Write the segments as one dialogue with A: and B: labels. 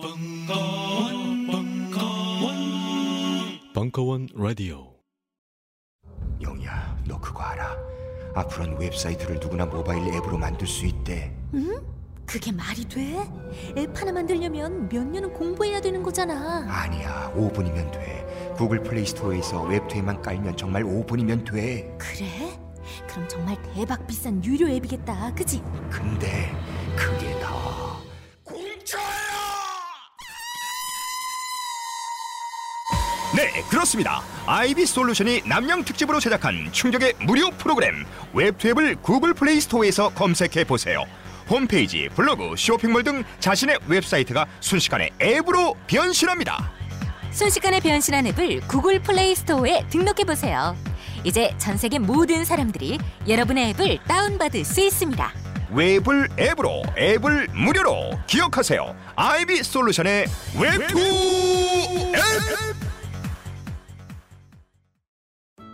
A: 벙커원, 벙커원, 벙커원 라디오.
B: 영희야, 너 그거 알아? 앞으로는 웹사이트를 누구나 모바일 앱으로 만들 수 있대.
C: 응? 그게 말이 돼? 앱 하나 만들려면 몇 년은 공부해야 되는 거잖아.
B: 아니야, 5분이면 돼. 구글 플레이 스토어에서 웹투앱만 깔면 정말 5분이면 돼.
C: 그래? 그럼 정말 대박 비싼 유료 앱이겠다. 그지?
B: 근데 그게 다 네, 그렇습니다. 아이비 솔루션이 납량 특집으로 제작한 충격의 무료 프로그램 웹투앱을 구글 플레이 스토어에서 검색해 보세요. 홈페이지, 블로그, 쇼핑몰 등 자신의 웹사이트가 순식간에 앱으로 변신합니다.
C: 순식간에 변신한 앱을 구글 플레이 스토어에 등록해 보세요. 이제 전 세계 모든 사람들이 여러분의 앱을 다운받을 수 있습니다.
B: 웹을 앱으로, 앱을 무료로 기억하세요. 아이비 솔루션의 웹투 앱.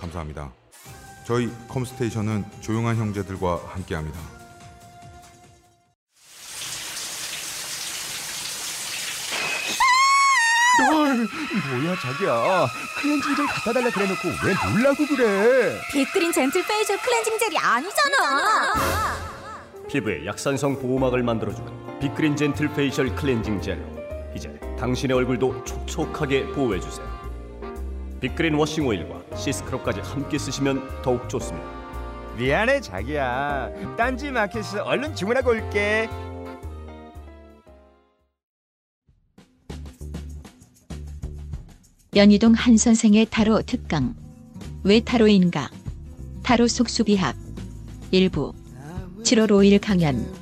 D: 감사합니다. 저희 컴스테이션은 조용한 형제들과 함께합니다.
E: 뭐야 자기야 클렌징 젤 갖다 달라 그래놓고 왜 놀라고 그래
C: 빅그린 젠틀 페이셜 클렌징 젤이 아니잖아.
F: 피부에 약산성 보호막을 만들어주는 빅그린 젠틀 페이셜 클렌징 젤로 이제 당신의 얼굴도 촉촉하게 보호해주세요 빅그린 워싱 오일과 시스크럽까지 함께 쓰시면 더욱 좋습니다.
E: 미안해 자기야. 딴지 마켓에서 얼른 주문하고 올게.
G: 연희동 한 선생의 타로 특강. 왜 타로인가? 타로 속수비학. 일부. 7월 5일 강연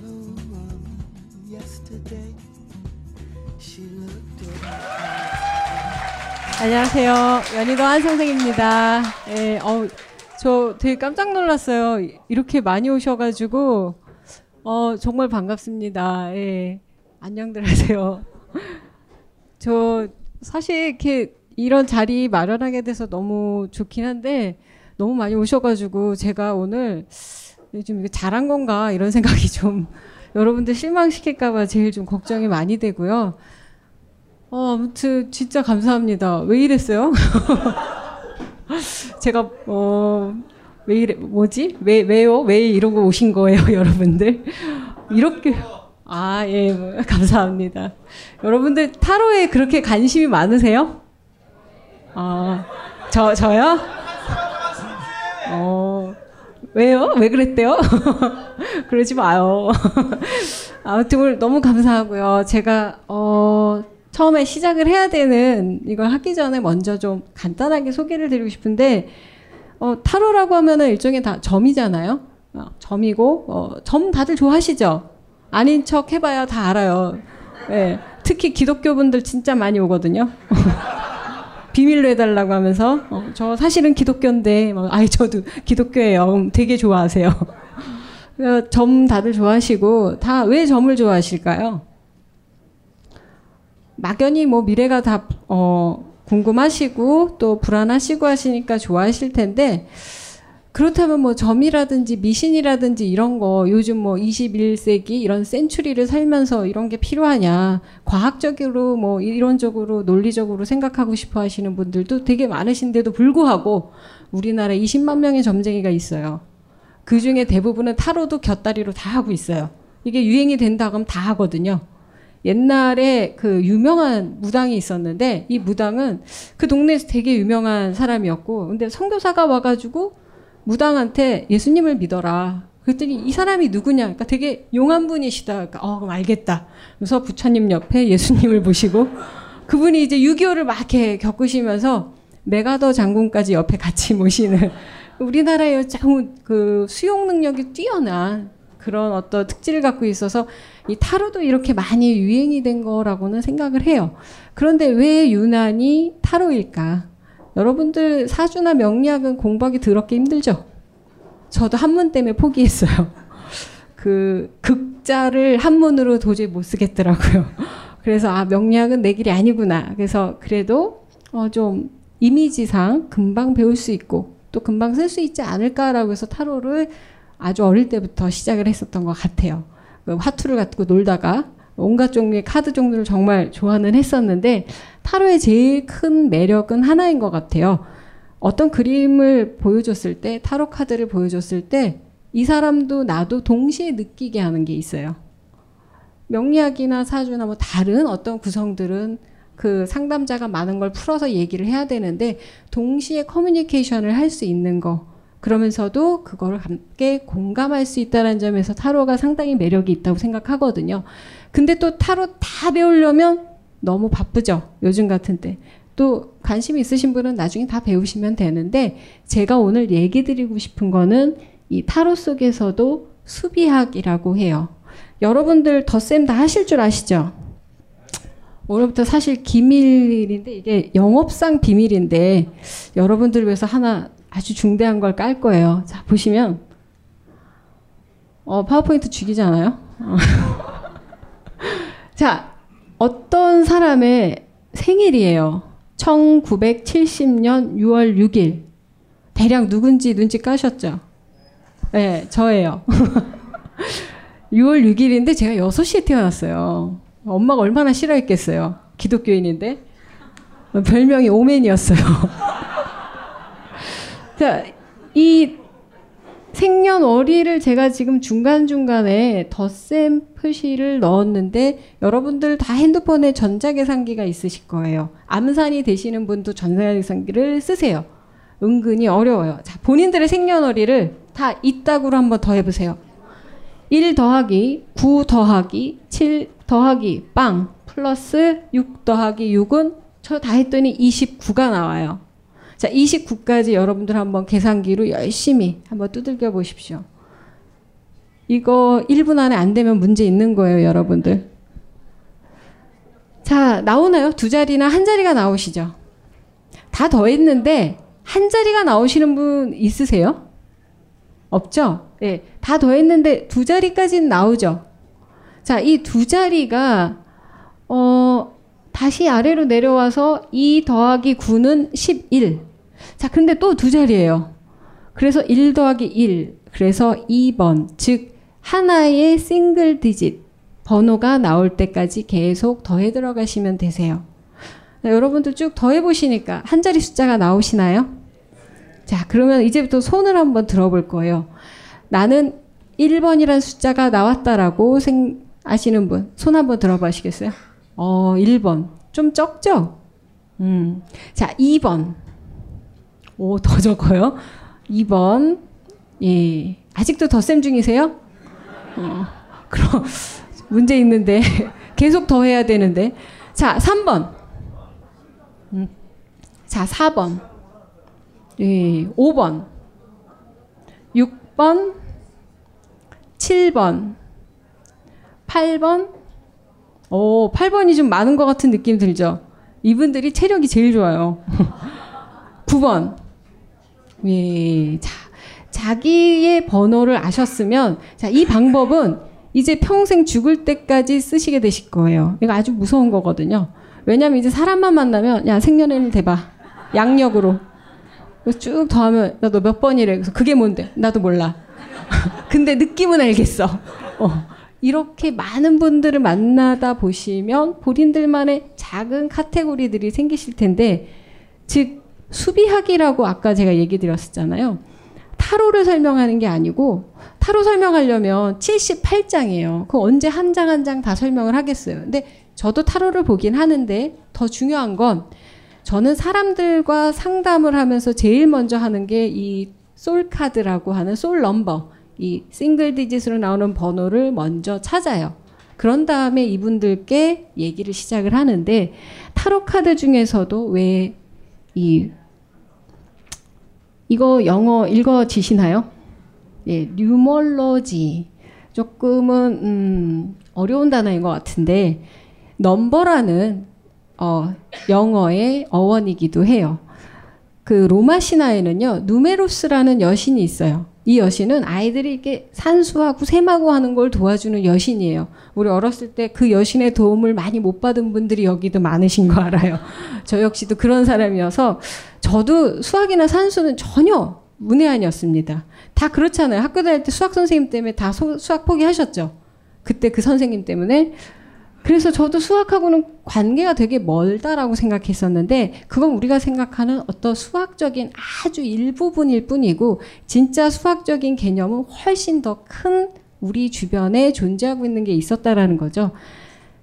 H: 안녕하세요. 연희도 한 선생입니다. 예, 어, 저 되게 깜짝 놀랐어요. 이렇게 많이 오셔가지고, 어, 정말 반갑습니다. 예, 안녕들 하세요. 저 사실 이렇게 이런 자리 마련하게 돼서 너무 좋긴 한데, 너무 많이 오셔가지고, 제가 오늘 이거 잘한 건가 이런 생각이 좀 여러분들 실망시킬까봐 제일 좀 걱정이 많이 되고요. 어, 아무튼 진짜 감사합니다. 왜 이랬어요? 제가 어, 왜 이래 뭐지? 왜 왜요? 왜 이러고 오신 거예요, 여러분들? 이렇게 아, 예. 뭐, 감사합니다. 여러분들 타로에 그렇게 관심이 많으세요? 아, 저 저요? 어. 왜요? 왜 그랬대요? 그러지 마요. 아무튼 오늘 너무 감사하고요. 제가 어 처음에 시작을 해야 되는 이걸 하기 전에 먼저 좀 간단하게 소개를 드리고 싶은데 어, 타로라고 하면은 일종의 다 점이잖아요. 어, 점이고 어, 점 다들 좋아하시죠? 아닌 척 해봐야 다 알아요. 네, 특히 기독교 분들 진짜 많이 오거든요. 비밀로 해달라고 하면서 어, 저 사실은 기독교인데 막, 아이 저도 기독교예요. 되게 좋아하세요. 점 다들 좋아하시고 다 왜 점을 좋아하실까요? 막연히 뭐 미래가 다 어, 궁금하시고 또 불안하시고 하시니까 좋아하실 텐데 그렇다면 뭐 점이라든지 미신이라든지 이런 거 요즘 뭐 21세기 이런 센츄리를 살면서 이런 게 필요하냐 과학적으로 뭐 이론적으로 논리적으로 생각하고 싶어 하시는 분들도 되게 많으신데도 불구하고 우리나라에 20만 명의 점쟁이가 있어요. 그 중에 대부분은 타로도 곁다리로 다 하고 있어요. 이게 유행이 된다 그러면 다 하거든요. 옛날에 그 유명한 무당이 있었는데 이 무당은 그 동네에서 되게 유명한 사람이었고 근데 선교사가 와가지고 무당한테 예수님을 믿어라. 그랬더니 이 사람이 누구냐? 그러니까 되게 용한 분이시다. 그러니까 어 그럼 알겠다. 그래서 부처님 옆에 예수님을 모시고 그분이 이제 6.25를 막 이렇게 겪으시면서 메가더 장군까지 옆에 같이 모시는 우리나라의 그 수용 능력이 뛰어난 그런 어떤 특질을 갖고 있어서 이 타로도 이렇게 많이 유행이 된 거라고는 생각을 해요. 그런데 왜 유난히 타로일까? 여러분들 사주나 명리학은 공부하기 더럽게 힘들죠? 저도 한문 때문에 포기했어요. 그 극자를 한문으로 도저히 못 쓰겠더라고요. 그래서 아 명리학은 내 길이 아니구나. 그래서 그래도 어 좀 이미지상 금방 배울 수 있고 또 금방 쓸 수 있지 않을까라고 해서 타로를 아주 어릴 때부터 시작을 했었던 것 같아요. 그 화투를 갖고 놀다가 온갖 종류의 카드 종류를 정말 좋아는 했었는데 타로의 제일 큰 매력은 하나인 것 같아요. 어떤 그림을 보여줬을 때 타로 카드를 보여줬을 때 이 사람도 나도 동시에 느끼게 하는 게 있어요. 명리학이나 사주나 뭐 다른 어떤 구성들은 그 상담자가 많은 걸 풀어서 얘기를 해야 되는데 동시에 커뮤니케이션을 할 수 있는 거 그러면서도 그거를 함께 공감할 수 있다는 점에서 타로가 상당히 매력이 있다고 생각하거든요. 근데 또 타로 다 배우려면 너무 바쁘죠. 요즘 같은 때. 또 관심 있으신 분은 나중에 다 배우시면 되는데 제가 오늘 얘기 드리고 싶은 거는 이 타로 속에서도 수비학이라고 해요. 여러분들 덧셈 다 하실 줄 아시죠? 오늘부터 사실 기밀인데 이게 영업상 비밀인데 여러분들 위해서 하나 아주 중대한 걸 깔 거예요. 자, 보시면 어, 파워포인트 죽이잖아요. 자, 어떤 사람의 생일이에요. 1970년 6월 6일. 대략 누군지 눈치 까셨죠? 네, 저예요. 6월 6일인데 제가 6시에 태어났어요. 엄마가 얼마나 싫어했겠어요. 기독교인인데. 별명이 오맨이었어요. 자, 이 생년월일을 제가 지금 중간중간에 덧셈 표시를 넣었는데 여러분들 다 핸드폰에 전자계산기가 있으실 거예요. 암산이 되시는 분도 전자계산기를 쓰세요. 은근히 어려워요. 자, 본인들의 생년월일을 다 이따구로 한번 더 해보세요. 1 더하기 9 더하기 7 더하기 빵 플러스 6 더하기 6은 저 다 했더니 29가 나와요. 자, 29까지 여러분들 한번 계산기로 열심히 한번 두들겨 보십시오. 이거 1분 안에 안 되면 문제 있는 거예요, 여러분들. 자, 나오나요? 두 자리나 한 자리가 나오시죠? 다 더했는데 한 자리가 나오시는 분 있으세요? 없죠? 네, 다 더했는데 두 자리까지는 나오죠. 자, 이 두 자리가 어 다시 아래로 내려와서 2 더하기 9는 11. 자, 근데 또 두 자리예요. 그래서 1 더하기 1. 그래서 2번. 즉, 하나의 싱글 디짓 번호가 나올 때까지 계속 더해 들어가시면 되세요. 자, 여러분들 쭉 더해 보시니까 한 자리 숫자가 나오시나요? 자, 그러면 이제부터 손을 한번 들어볼 거예요. 나는 1번이라는 숫자가 나왔다라고 생, 아시는 분, 손 한번 들어보시겠어요? 어, 1번. 좀 적죠? 음. 자, 2번. 오, 더 적어요. 2번. 예. 아직도 덧셈 중이세요? 어, 그럼, 문제 있는데. 계속 더 해야 되는데. 자, 3번. 음. 자, 4번. 예, 5번. 6번. 7번. 8번. 오, 8번이 좀 많은 것 같은 느낌 들죠? 이분들이 체력이 제일 좋아요. 9번. 예, 자, 자기의 번호를 아셨으면, 자, 이 방법은 이제 평생 죽을 때까지 쓰시게 되실 거예요. 이거 아주 무서운 거거든요. 왜냐면 이제 사람만 만나면, 야, 생년월일 대봐. 양력으로. 쭉 더하면, 나 너 몇 번이래. 그래서 그게 뭔데? 나도 몰라. 근데 느낌은 알겠어. 어. 이렇게 많은 분들을 만나다 보시면 본인들만의 작은 카테고리들이 생기실 텐데, 즉, 수비학이라고 아까 제가 얘기 드렸었잖아요. 타로를 설명하는 게 아니고 타로 설명하려면 78장이에요. 그 언제 한 장 한 장 다 설명을 하겠어요. 근데 저도 타로를 보긴 하는데 더 중요한 건 저는 사람들과 상담을 하면서 제일 먼저 하는 게 이 솔 카드라고 하는 솔 넘버, 이 single digit으로 나오는 번호를 먼저 찾아요. 그런 다음에 이분들께 얘기를 시작을 하는데 타로 카드 중에서도 왜 이 이거 영어 읽어지시나요? 예, numerology 조금은 음, 어려운 단어인 것 같은데 넘버라는 어, 영어의 어원이기도 해요. 그 로마 신화에는요 누메로스라는 여신이 있어요. 이 여신은 아이들이 이렇게 산수하고 셈하고 하는 걸 도와주는 여신이에요. 우리 어렸을 때 그 여신의 도움을 많이 못 받은 분들이 여기도 많으신 거 알아요. 저 역시도 그런 사람이어서 저도 수학이나 산수는 전혀 문외한이었습니다. 다 그렇잖아요. 학교 다닐 때 수학 선생님 때문에 다 소, 수학 포기하셨죠. 그때 그 선생님 때문에 그래서 저도 수학하고는 관계가 되게 멀다라고 생각했었는데 그건 우리가 생각하는 어떤 수학적인 아주 일부분일 뿐이고 진짜 수학적인 개념은 훨씬 더 큰 우리 주변에 존재하고 있는 게 있었다라는 거죠.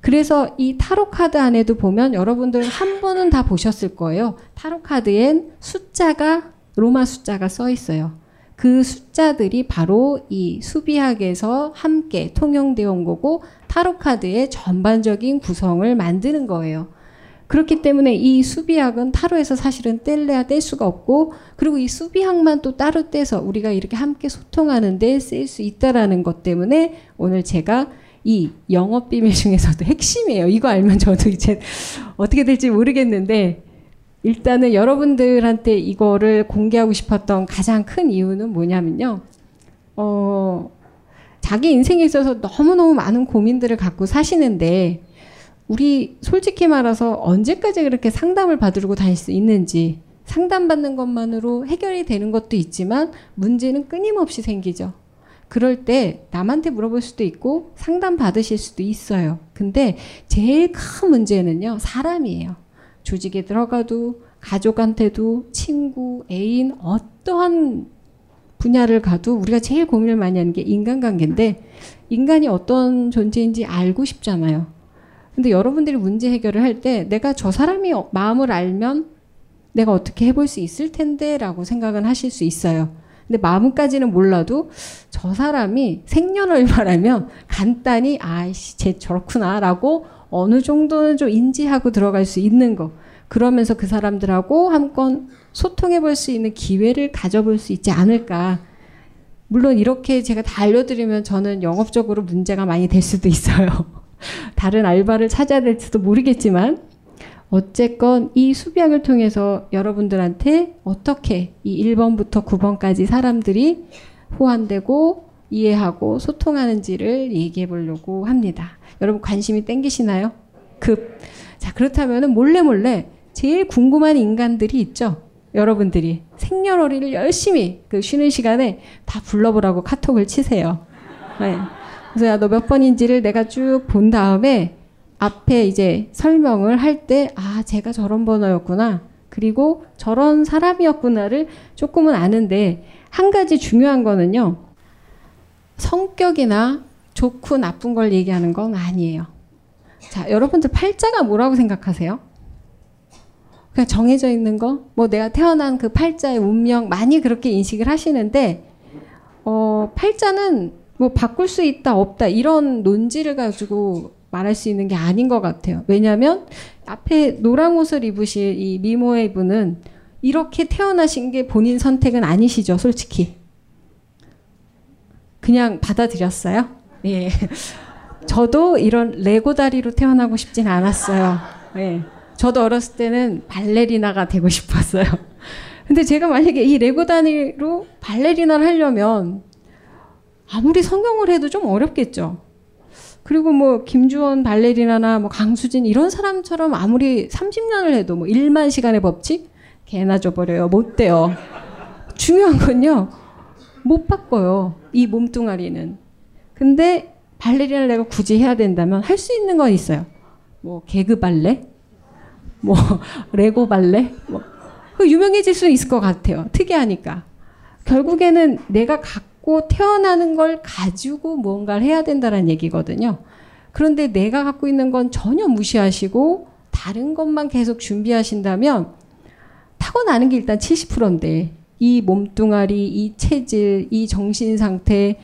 H: 그래서 이 타로 카드 안에도 보면 여러분들 한 번은 다 보셨을 거예요. 타로 카드엔 숫자가 로마 숫자가 써 있어요. 그 숫자들이 바로 이 수비학에서 함께 통용되어 온 거고 타로 카드의 전반적인 구성을 만드는 거예요. 그렇기 때문에 이 수비학은 타로에서 사실은 뗄래야 뗄 수가 없고 그리고 이 수비학만 또 따로 떼서 우리가 이렇게 함께 소통하는데 쓰일 수 있다라는 것 때문에 오늘 제가 이 영업 비밀 중에서도 핵심이에요. 이거 알면 저도 이제 어떻게 될지 모르겠는데 일단은 여러분들한테 이거를 공개하고 싶었던 가장 큰 이유는 뭐냐면요. 어, 자기 인생에 있어서 너무너무 많은 고민들을 갖고 사시는데 우리 솔직히 말해서 언제까지 그렇게 상담을 받으려고 다닐 수 있는지 상담받는 것만으로 해결이 되는 것도 있지만 문제는 끊임없이 생기죠. 그럴 때 남한테 물어볼 수도 있고 상담 받으실 수도 있어요. 근데 제일 큰 문제는요, 사람이에요. 조직에 들어가도 가족한테도 친구, 애인, 어떠한 분야를 가도 우리가 제일 고민을 많이 하는 게 인간관계인데 인간이 어떤 존재인지 알고 싶잖아요. 근데 여러분들이 문제 해결을 할 때 내가 저 사람이 마음을 알면 내가 어떻게 해볼 수 있을 텐데 라고 생각은 하실 수 있어요. 근데 마음까지는 몰라도 저 사람이 생년월말하면 간단히 아이씨 쟤 저렇구나 라고 어느 정도는 좀 인지하고 들어갈 수 있는 거. 그러면서 그 사람들하고 한건 소통해 볼 수 있는 기회를 가져볼 수 있지 않을까. 물론 이렇게 제가 다 알려드리면 저는 영업적으로 문제가 많이 될 수도 있어요. 다른 알바를 찾아야 될지도 모르겠지만 어쨌건 이 수비학을 통해서 여러분들한테 어떻게 이 1번부터 9번까지 사람들이 호환되고 이해하고 소통하는지를 얘기해 보려고 합니다. 여러분 관심이 땡기시나요? 급. 자, 그렇다면 몰래 몰래 제일 궁금한 인간들이 있죠. 여러분들이 생년월일을 열심히 그 쉬는 시간에 다 불러보라고 카톡을 치세요. 네. 그래서 너몇 번인지를 내가 쭉 본 다음에 앞에 이제 설명을 할 때, 아, 제가 저런 번호였구나. 그리고 저런 사람이었구나를 조금은 아는데, 한 가지 중요한 거는요, 성격이나 좋고 나쁜 걸 얘기하는 건 아니에요. 자, 여러분들 팔자가 뭐라고 생각하세요? 그냥 정해져 있는 거? 뭐 내가 태어난 그 팔자의 운명 많이 그렇게 인식을 하시는데, 어, 팔자는 뭐 바꿀 수 있다, 없다, 이런 논지를 가지고 말할 수 있는 게 아닌 것 같아요. 왜냐하면 앞에 노란 옷을 입으실 이 미모의 분은 이렇게 태어나신 게 본인 선택은 아니시죠, 솔직히. 그냥 받아들였어요. 예. 저도 이런 레고 다리로 태어나고 싶진 않았어요. 예. 저도 어렸을 때는 발레리나가 되고 싶었어요. 근데 제가 만약에 이 레고 다리로 발레리나를 하려면 아무리 성형을 해도 좀 어렵겠죠. 그리고 뭐 김주원 발레리나나 뭐 강수진 이런 사람처럼 아무리 30년을 해도 뭐 1만 시간의 법칙 개나 줘버려요. 못 돼요. 중요한 건요. 못 바꿔요. 이 몸뚱아리는. 근데 발레리나를 내가 굳이 해야 된다면 할 수 있는 건 있어요. 뭐 개그 발레, 뭐 레고 발레, 뭐 유명해질 수는 있을 것 같아요. 특이하니까. 결국에는 내가 갖고 태어나는 걸 가지고 무언가를 해야 된다는 얘기거든요. 그런데 내가 갖고 있는 건 전혀 무시하시고 다른 것만 계속 준비하신다면 타고나는 게 일단 70%인데 이 몸뚱아리, 이 체질, 이 정신 상태,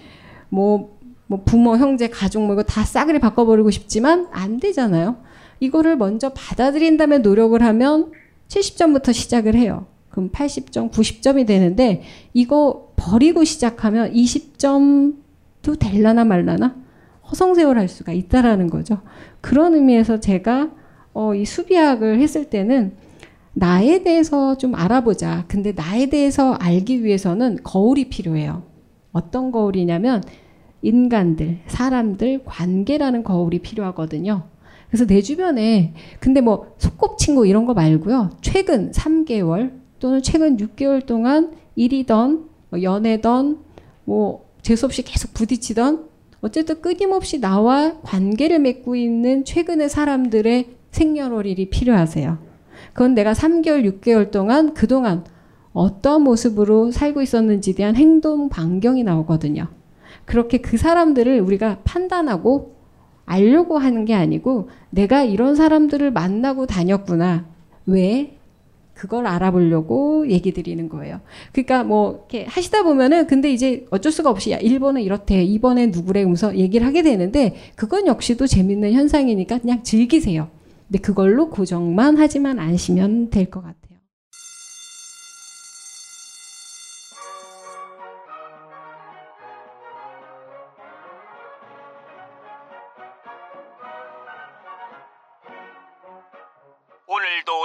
H: 뭐, 뭐 부모, 형제, 가족 뭐 이거 다 싸그리 바꿔버리고 싶지만 안 되잖아요. 이거를 먼저 받아들인 다음에 노력을 하면 70점부터 시작을 해요. 그럼 80점, 90점이 되는데 이거 버리고 시작하면 20점도 될라나 말라나 허송세월 할 수가 있다라는 거죠. 그런 의미에서 제가 어, 이 수비학을 했을 때는 나에 대해서 좀 알아보자. 근데 나에 대해서 알기 위해서는 거울이 필요해요. 어떤 거울이냐면 인간들, 사람들, 관계라는 거울이 필요하거든요. 그래서 내 주변에 근데 뭐 소꿉친구 이런 거 말고요. 최근 3개월 또는 최근 6개월 동안 일이던 뭐 연애던 뭐 재수없이 계속 부딪히던 어쨌든 끊임없이 나와 관계를 맺고 있는 최근의 사람들의 생년월일이 필요하세요. 그건 내가 3개월, 6개월 동안 그동안 어떤 모습으로 살고 있었는지에 대한 행동 반경이 나오거든요. 그렇게 그 사람들을 우리가 판단하고 알려고 하는 게 아니고 내가 이런 사람들을 만나고 다녔구나. 왜? 그걸 알아보려고 얘기 드리는 거예요. 그러니까 뭐 이렇게 하시다 보면은 근데 이제 어쩔 수가 없이 야 1번은 이렇대 2번은 누구래 하면서 얘기를 하게 되는데 그건 역시도 재밌는 현상이니까 그냥 즐기세요. 근데 그걸로 고정만 하지만 않으시면 될 것 같아요.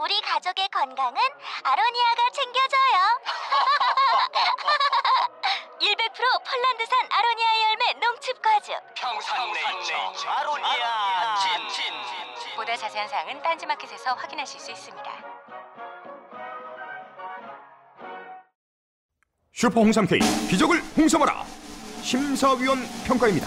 I: 우리 가족의 건강은 아로니아가 챙겨줘요. 100% 폴란드산 아로니아 열매 농축 과즙.
J: 평산네이처 아로니아 친
C: 보다 자세한 사항은 딴지마켓에서 확인하실 수 있습니다.
B: 슈퍼 홍삼 K 기적을 홍삼하라 심사위원 평가입니다.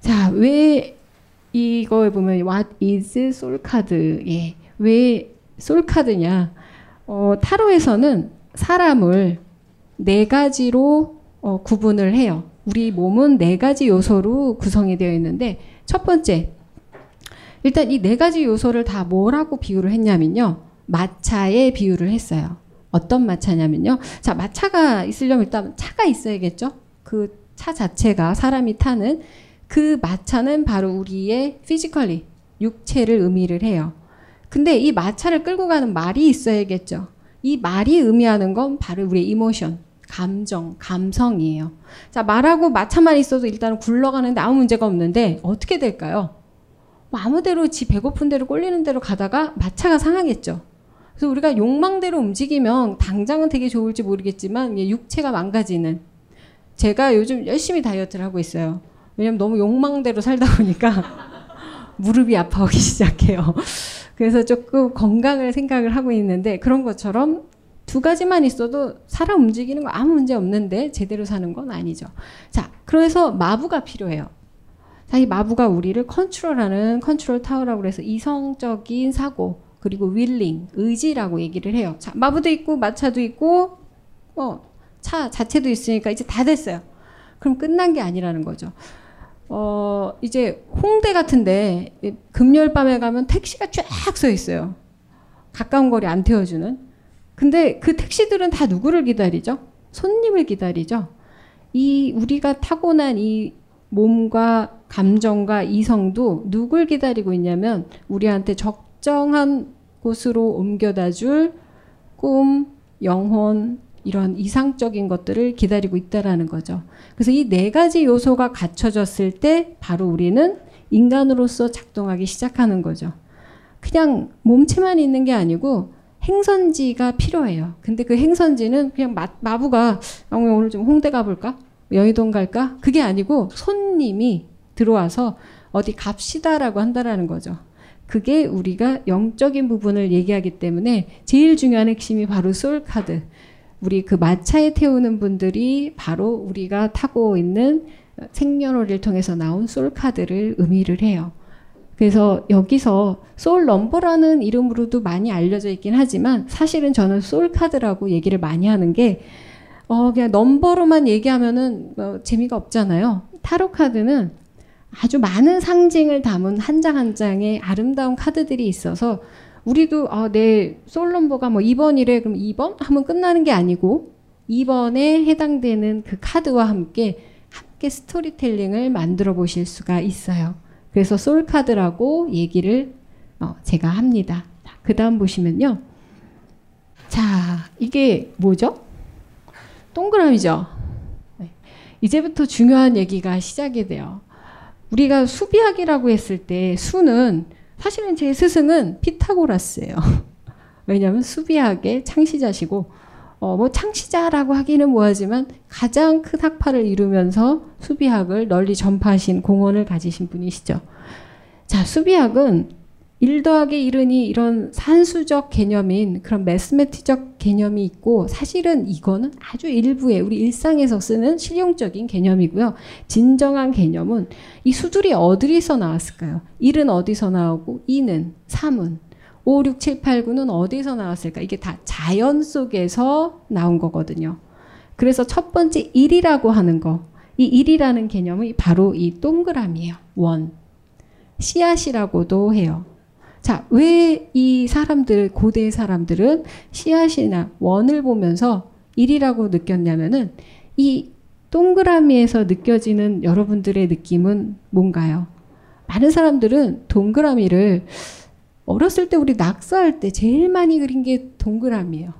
H: 자, 왜 이거에 보면 what is soul card? 예. 왜 soul card냐? 어, 타로에서는 사람을 네 가지로 어, 구분을 해요. 우리 몸은 네 가지 요소로 구성이 되어 있는데 첫 번째 일단 이 네 가지 요소를 다 뭐라고 비유를 했냐면요. 마차에 비유를 했어요. 어떤 마차냐면요. 자, 마차가 있으려면 일단 차가 있어야겠죠. 그 차 자체가 사람이 타는 그 마차는 바로 우리의 physically 육체를 의미를 해요. 근데 이 마차를 끌고 가는 말이 있어야겠죠. 이 말이 의미하는 건 바로 우리의 emotion, 감정, 감성이에요. 자, 말하고 마차만 있어도 일단 굴러가는데 아무 문제가 없는데 어떻게 될까요? 뭐 아무대로 지 배고픈 대로 꼴리는 대로 가다가 마차가 상하겠죠. 그래서 우리가 욕망대로 움직이면 당장은 되게 좋을지 모르겠지만 육체가 망가지는. 제가 요즘 열심히 다이어트를 하고 있어요. 왜냐면 너무 욕망대로 살다 보니까 무릎이 아파오기 시작해요. 그래서 조금 건강을 생각을 하고 있는데 그런 것처럼 두 가지만 있어도 사람 움직이는 거 아무 문제 없는데 제대로 사는 건 아니죠. 자, 그래서 마부가 필요해요. 자, 이 마부가 우리를 컨트롤하는 컨트롤 타워라고 해서 이성적인 사고 그리고 willing 의지라고 얘기를 해요. 자, 마부도 있고 마차도 있고 뭐차 자체도 있으니까 이제 다 됐어요. 그럼 끝난 게 아니라는 거죠. 어, 이제 홍대 같은데 금요일 밤에 가면 택시가 쫙 서 있어요. 가까운 거리 안 태워주는. 근데 그 택시들은 다 누구를 기다리죠? 손님을 기다리죠. 이 우리가 타고난 이 몸과 감정과 이성도 누굴 기다리고 있냐면 우리한테 적정한 곳으로 옮겨다 줄 꿈, 영혼, 이런 이상적인 것들을 기다리고 있다라는 거죠. 그래서 이 네 가지 요소가 갖춰졌을 때 바로 우리는 인간으로서 작동하기 시작하는 거죠. 그냥 몸체만 있는 게 아니고 행선지가 필요해요. 근데 그 행선지는 그냥 마, 마부가 오늘 좀 홍대 가볼까? 여의도 갈까? 그게 아니고 손님이 들어와서 어디 갑시다라고 한다라는 거죠. 그게 우리가 영적인 부분을 얘기하기 때문에 제일 중요한 핵심이 바로 솔카드. 우리 그 마차에 태우는 분들이 바로 우리가 타고 있는 생년월일 통해서 나온 솔카드를 의미를 해요. 그래서 여기서 솔 넘버라는 이름으로도 많이 알려져 있긴 하지만 사실은 저는 솔 카드라고 얘기를 많이 하는 게 어, 그냥 넘버로만 얘기하면은 뭐 재미가 없잖아요. 타로 카드는 아주 많은 상징을 담은 한 장한 장의 아름다운 카드들이 있어서 우리도 아, 내 솔 넘버가 뭐 2번이래 그럼 2번 하면 끝나는 게 아니고 2번에 해당되는 그 카드와 함께 함께 스토리텔링을 만들어 보실 수가 있어요. 그래서 솔 카드라고 얘기를 어, 제가 합니다. 그 다음 보시면요. 자, 이게 뭐죠? 동그라미죠. 네. 이제부터 중요한 얘기가 시작이 돼요. 우리가 수비학이라고 했을 때 수는 사실은 제 스승은 피타고라스예요. 왜냐하면 수비학의 창시자시고 어, 뭐 창시자라고 하기는 뭐하지만 가장 큰 학파를 이루면서 수비학을 널리 전파하신 공헌을 가지신 분이시죠. 자, 수비학은 1 더하기 1은 이런 산수적 개념인 그런 매스매티적 개념이 있고 사실은 이거는 아주 일부의 우리 일상에서 쓰는 실용적인 개념이고요. 진정한 개념은 이 수들이 어디서 나왔을까요? 1은 어디서 나오고 2는 3은 5, 6, 7, 8, 9는 어디서 나왔을까? 이게 다 자연 속에서 나온 거거든요. 그래서 첫 번째 1이라고 하는 거. 이 1이라는 개념이 바로 이 동그라미예요. 원. 씨앗이라고도 해요. 자, 왜 이 사람들, 고대 사람들은 씨앗이나 원을 보면서 1이라고 느꼈냐면은 이 동그라미에서 느껴지는 여러분들의 느낌은 뭔가요? 많은 사람들은 동그라미를 어렸을 때 우리 낙서할 때 제일 많이 그린 게 동그라미예요.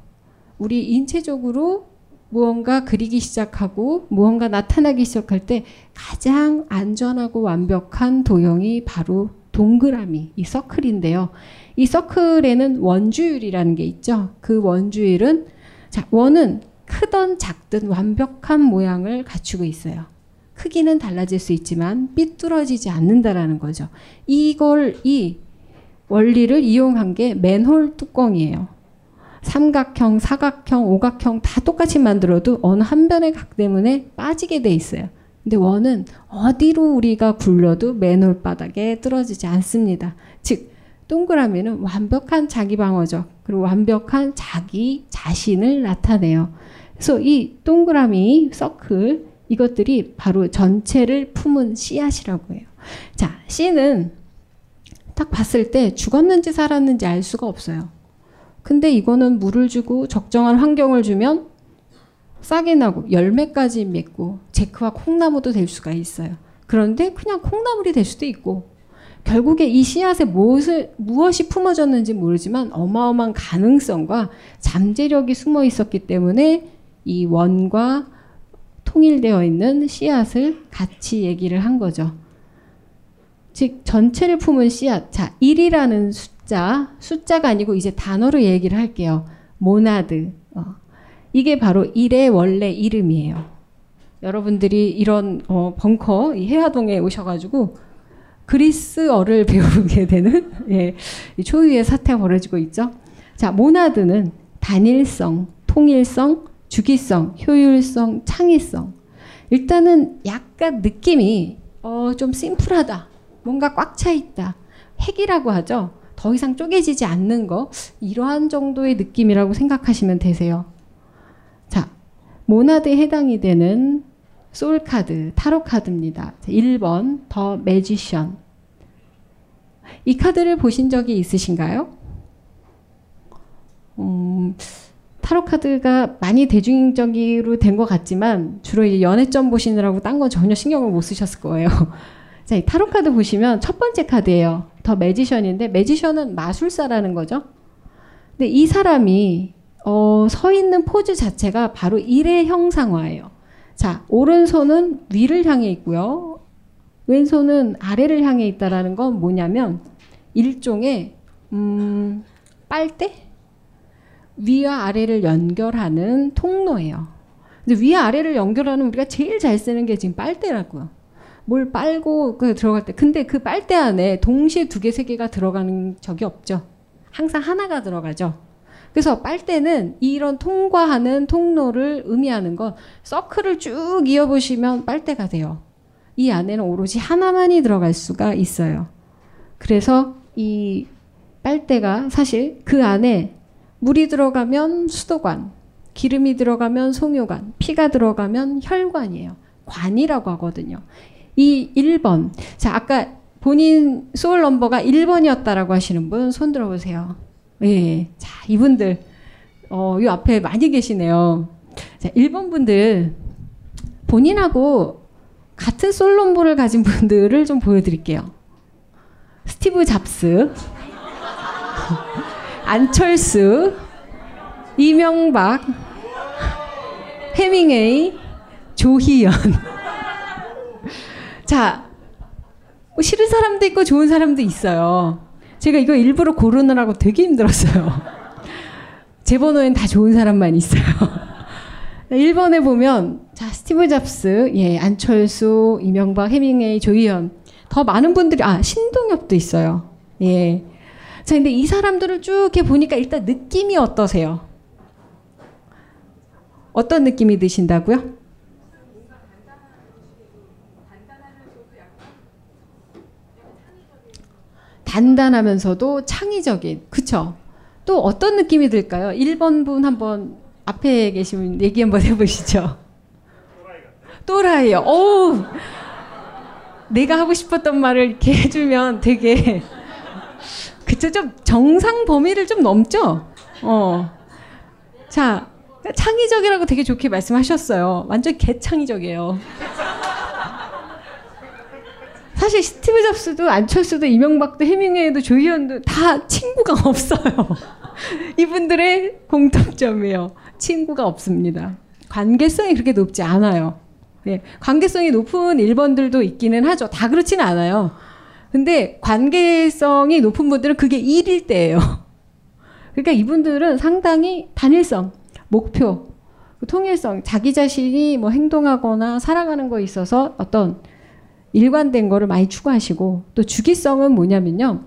H: 우리 인체적으로 무언가 그리기 시작하고 무언가 나타나기 시작할 때 가장 안전하고 완벽한 도형이 바로 동그라미, 이 서클인데요. 이 서클에는 원주율이라는 게 있죠. 그 원주율은 자, 원은 크던 작든 완벽한 모양을 갖추고 있어요. 크기는 달라질 수 있지만 삐뚤어지지 않는다라는 거죠. 이걸 이 원리를 이용한 게 맨홀 뚜껑이에요. 삼각형, 사각형, 오각형 다 똑같이 만들어도 어느 한 변의 각 때문에 빠지게 돼 있어요. 근데 원은 어디로 우리가 굴려도 맨홀 바닥에 떨어지지 않습니다. 즉 동그라미는 완벽한 자기 방어적 그리고 완벽한 자기 자신을 나타내요. 그래서 이 동그라미, 서클 이것들이 바로 전체를 품은 씨앗이라고 해요. 자, 씨는 딱 봤을 때 죽었는지 살았는지 알 수가 없어요. 근데 이거는 물을 주고 적정한 환경을 주면 싹이 나고 열매까지 맺고 제크와 콩나무도 될 수가 있어요. 그런데 그냥 콩나물이 될 수도 있고 결국에 이 씨앗에 무엇을, 무엇이 품어졌는지 모르지만 어마어마한 가능성과 잠재력이 숨어 있었기 때문에 이 원과 통일되어 있는 씨앗을 같이 얘기를 한 거죠. 즉 전체를 품은 씨앗. 자, 1이라는 숫자, 숫자가 아니고 이제 단어로 얘기를 할게요. 모나드. 어. 이게 바로 1의 원래 이름이에요. 여러분들이 이런 어, 벙커 이 해화동에 오셔가지고 그리스어를 배우게 되는 예, 초유의 사태가 벌어지고 있죠. 자, 모나드는 단일성, 통일성, 주기성, 효율성, 창의성. 일단은 약간 느낌이 어, 좀 심플하다. 뭔가 꽉 차 있다. 핵이라고 하죠. 더 이상 쪼개지지 않는 거. 이러한 정도의 느낌이라고 생각하시면 되세요. 자, 모나드에 해당이 되는 소울 카드, 타로 카드입니다. 1번 the magician. 이 카드를 보신 적이 있으신가요? 음, 타로 카드가 많이 대중적으로 된 것 같지만 주로 이제 연애점 보시느라고 딴 건 전혀 신경을 못 쓰셨을 거예요. 자, 이 타로 카드 보시면 첫 번째 카드예요. the magician인데 magician은 마술사라는 거죠. 근데 이 사람이 어, 서 있는 포즈 자체가 바로 일의 형상화예요. 자, 오른손은 위를 향해 있고요. 왼손은 아래를 향해 있다라는 건 뭐냐면 일종의 음, 빨대 위와 아래를 연결하는 통로예요. 근데 위와 아래를 연결하는 우리가 제일 잘 쓰는 게 지금 빨대라고요. 뭘 빨고 그 들어갈 때 근데 그 빨대 안에 동시에 두 개, 세 개가 들어가는 적이 없죠. 항상 하나가 들어가죠. 그래서 빨대는 이런 통과하는 통로를 의미하는 건 서클을 쭉 이어보시면 빨대가 돼요. 이 안에는 오로지 하나만이 들어갈 수가 있어요. 그래서 이 빨대가 사실 그 안에 물이 들어가면 수도관, 기름이 들어가면 송요관, 피가 들어가면 혈관이에요. 관이라고 하거든요. 이 1번. 자, 아까 본인 소울 넘버가 1번이었다라고 하시는 분 손 들어보세요. 예. 자, 이분들, 어, 요 앞에 많이 계시네요. 자, 1번 분들, 본인하고 같은 넘버를 가진 분들을 좀 보여드릴게요. 스티브 잡스, 안철수, 이명박, 헤밍웨이, 조희연. 자, 뭐 싫은 사람도 있고 좋은 사람도 있어요. 제가 이거 일부러 고르느라고 되게 힘들었어요. 제 번호엔 다 좋은 사람만 있어요. 1번에 보면 자 스티브 잡스, 예 안철수, 이명박, 해밍웨이, 조희연 더 많은 분들이 아 신동엽도 있어요. 예. 자 근데 이 사람들을 쭉 이렇게 보니까 일단 느낌이 어떠세요? 어떤 느낌이 드신다고요? 단단하면서도 창의적인 그쵸? 또 어떤 느낌이 들까요? 1번 분 한번 앞에 계시면 얘기 한번 해보시죠. 또라이요. 오, 내가 하고 싶었던 말을 이렇게 해주면 되게 그쵸 좀 정상 범위를 좀 넘죠. 어, 자 창의적이라고 되게 좋게 말씀하셨어요. 완전 개창의적이에요. 사실 스티브 잡스도 안철수도 이명박도 해밍웨이도 조희연도 다 친구가 없어요. 이분들의 공통점이에요. 친구가 없습니다. 관계성이 그렇게 높지 않아요. 예, 관계성이 높은 1번들도 있기는 하죠. 다 그렇지는 않아요. 근데 관계성이 높은 분들은 그게 1일 때예요. 그러니까 이분들은 상당히 단일성, 목표, 통일성, 자기 자신이 뭐 행동하거나 살아가는 거에 있어서 어떤 일관된 거를 많이 추구하시고 또 주기성은 뭐냐면요.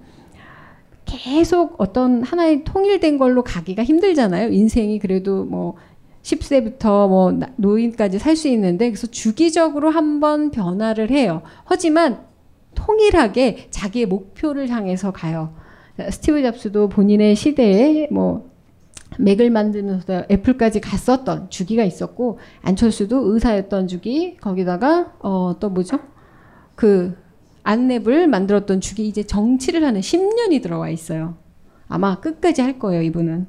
H: 계속 어떤 하나의 통일된 걸로 가기가 힘들잖아요. 인생이 그래도 뭐 10세부터 뭐 노인까지 살 수 있는데 그래서 주기적으로 한번 변화를 해요. 하지만 통일하게 자기의 목표를 향해서 가요. 스티브 잡스도 본인의 시대에 뭐 맥을 만드면서 애플까지 갔었던 주기가 있었고 안철수도 의사였던 주기 거기다가 어 또 뭐죠? 그 안랩을 만들었던 주기 이제 정치를 하는 10년이 들어와 있어요. 아마 끝까지 할 거예요, 이분은.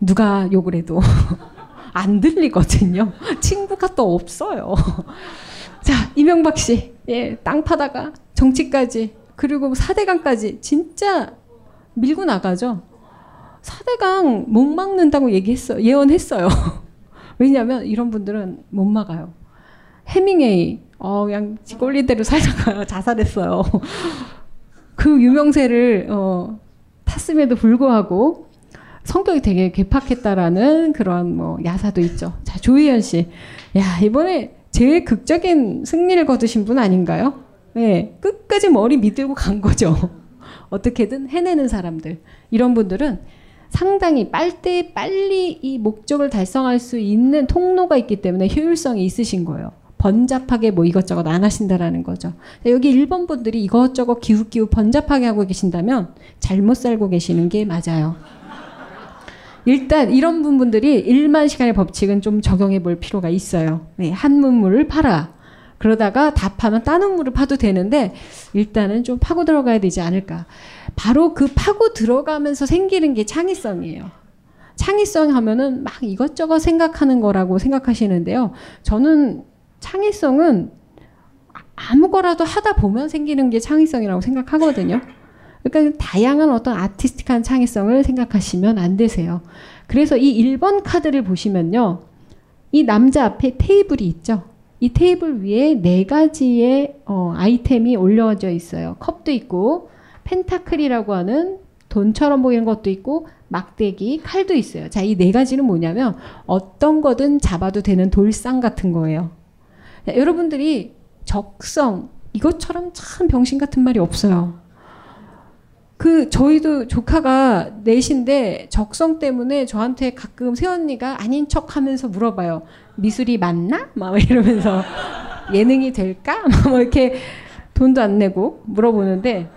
H: 누가 욕을 해도 안 들리거든요. 친구가 또 없어요. 자, 이명박 씨. 예, 땅 파다가 정치까지 그리고 4대강까지 진짜 밀고 나가죠. 4대강 못 막는다고 얘기했어요. 예언했어요. 왜냐하면 이런 분들은 못 막아요. 해밍웨이, 어, 그냥 지 꼴린 대로 살다가 자살했어요. 그 유명세를 어, 탔음에도 불구하고 성격이 되게 괴팍했다라는 그런 뭐 야사도 있죠. 자 조희연 씨, 야 이번에 제일 극적인 승리를 거두신 분 아닌가요? 네, 끝까지 머리 밑들고 간 거죠. 어떻게든 해내는 사람들 이런 분들은 상당히 빨리 빨리 이 목적을 달성할 수 있는 통로가 있기 때문에 효율성이 있으신 거예요. 번잡하게 뭐 이것저것 안 하신다라는 거죠. 여기 일본 분들이 이것저것 기웃기웃 번잡하게 하고 계신다면 잘못 살고 계시는 게 맞아요. 일단 이런 부분들이 1만 시간의 법칙은 좀 적용해 볼 필요가 있어요. 네, 한 문물을 팔아. 그러다가 답하면 다른 물을 파도 되는데 일단은 좀 파고 들어가야 되지 않을까. 바로 그 파고 들어가면서 생기는 게 창의성이에요. 창의성 하면은 막 이것저것 생각하는 거라고 생각하시는데요. 저는 창의성은 아무거라도 하다 보면 생기는 게 창의성이라고 생각하거든요. 그러니까 다양한 어떤 아티스틱한 창의성을 생각하시면 안 되세요. 그래서 이 1번 카드를 보시면요. 이 남자 앞에 테이블이 있죠. 이 테이블 위에 네 가지의 어, 아이템이 올려져 있어요. 컵도 있고 펜타클이라고 하는 돈처럼 보이는 것도 있고 막대기, 칼도 있어요. 자, 이 네 가지는 뭐냐면 어떤 거든 잡아도 되는 돌상 같은 거예요. 자, 여러분들이 적성 이것처럼 참 병신 같은 말이 없어요. 그 저희도 조카가 넷인데 적성 때문에 저한테 가끔 새언니가 아닌 척하면서 물어봐요. 미술이 맞나? 막 이러면서 예능이 될까? 막 이렇게 돈도 안 내고 물어보는데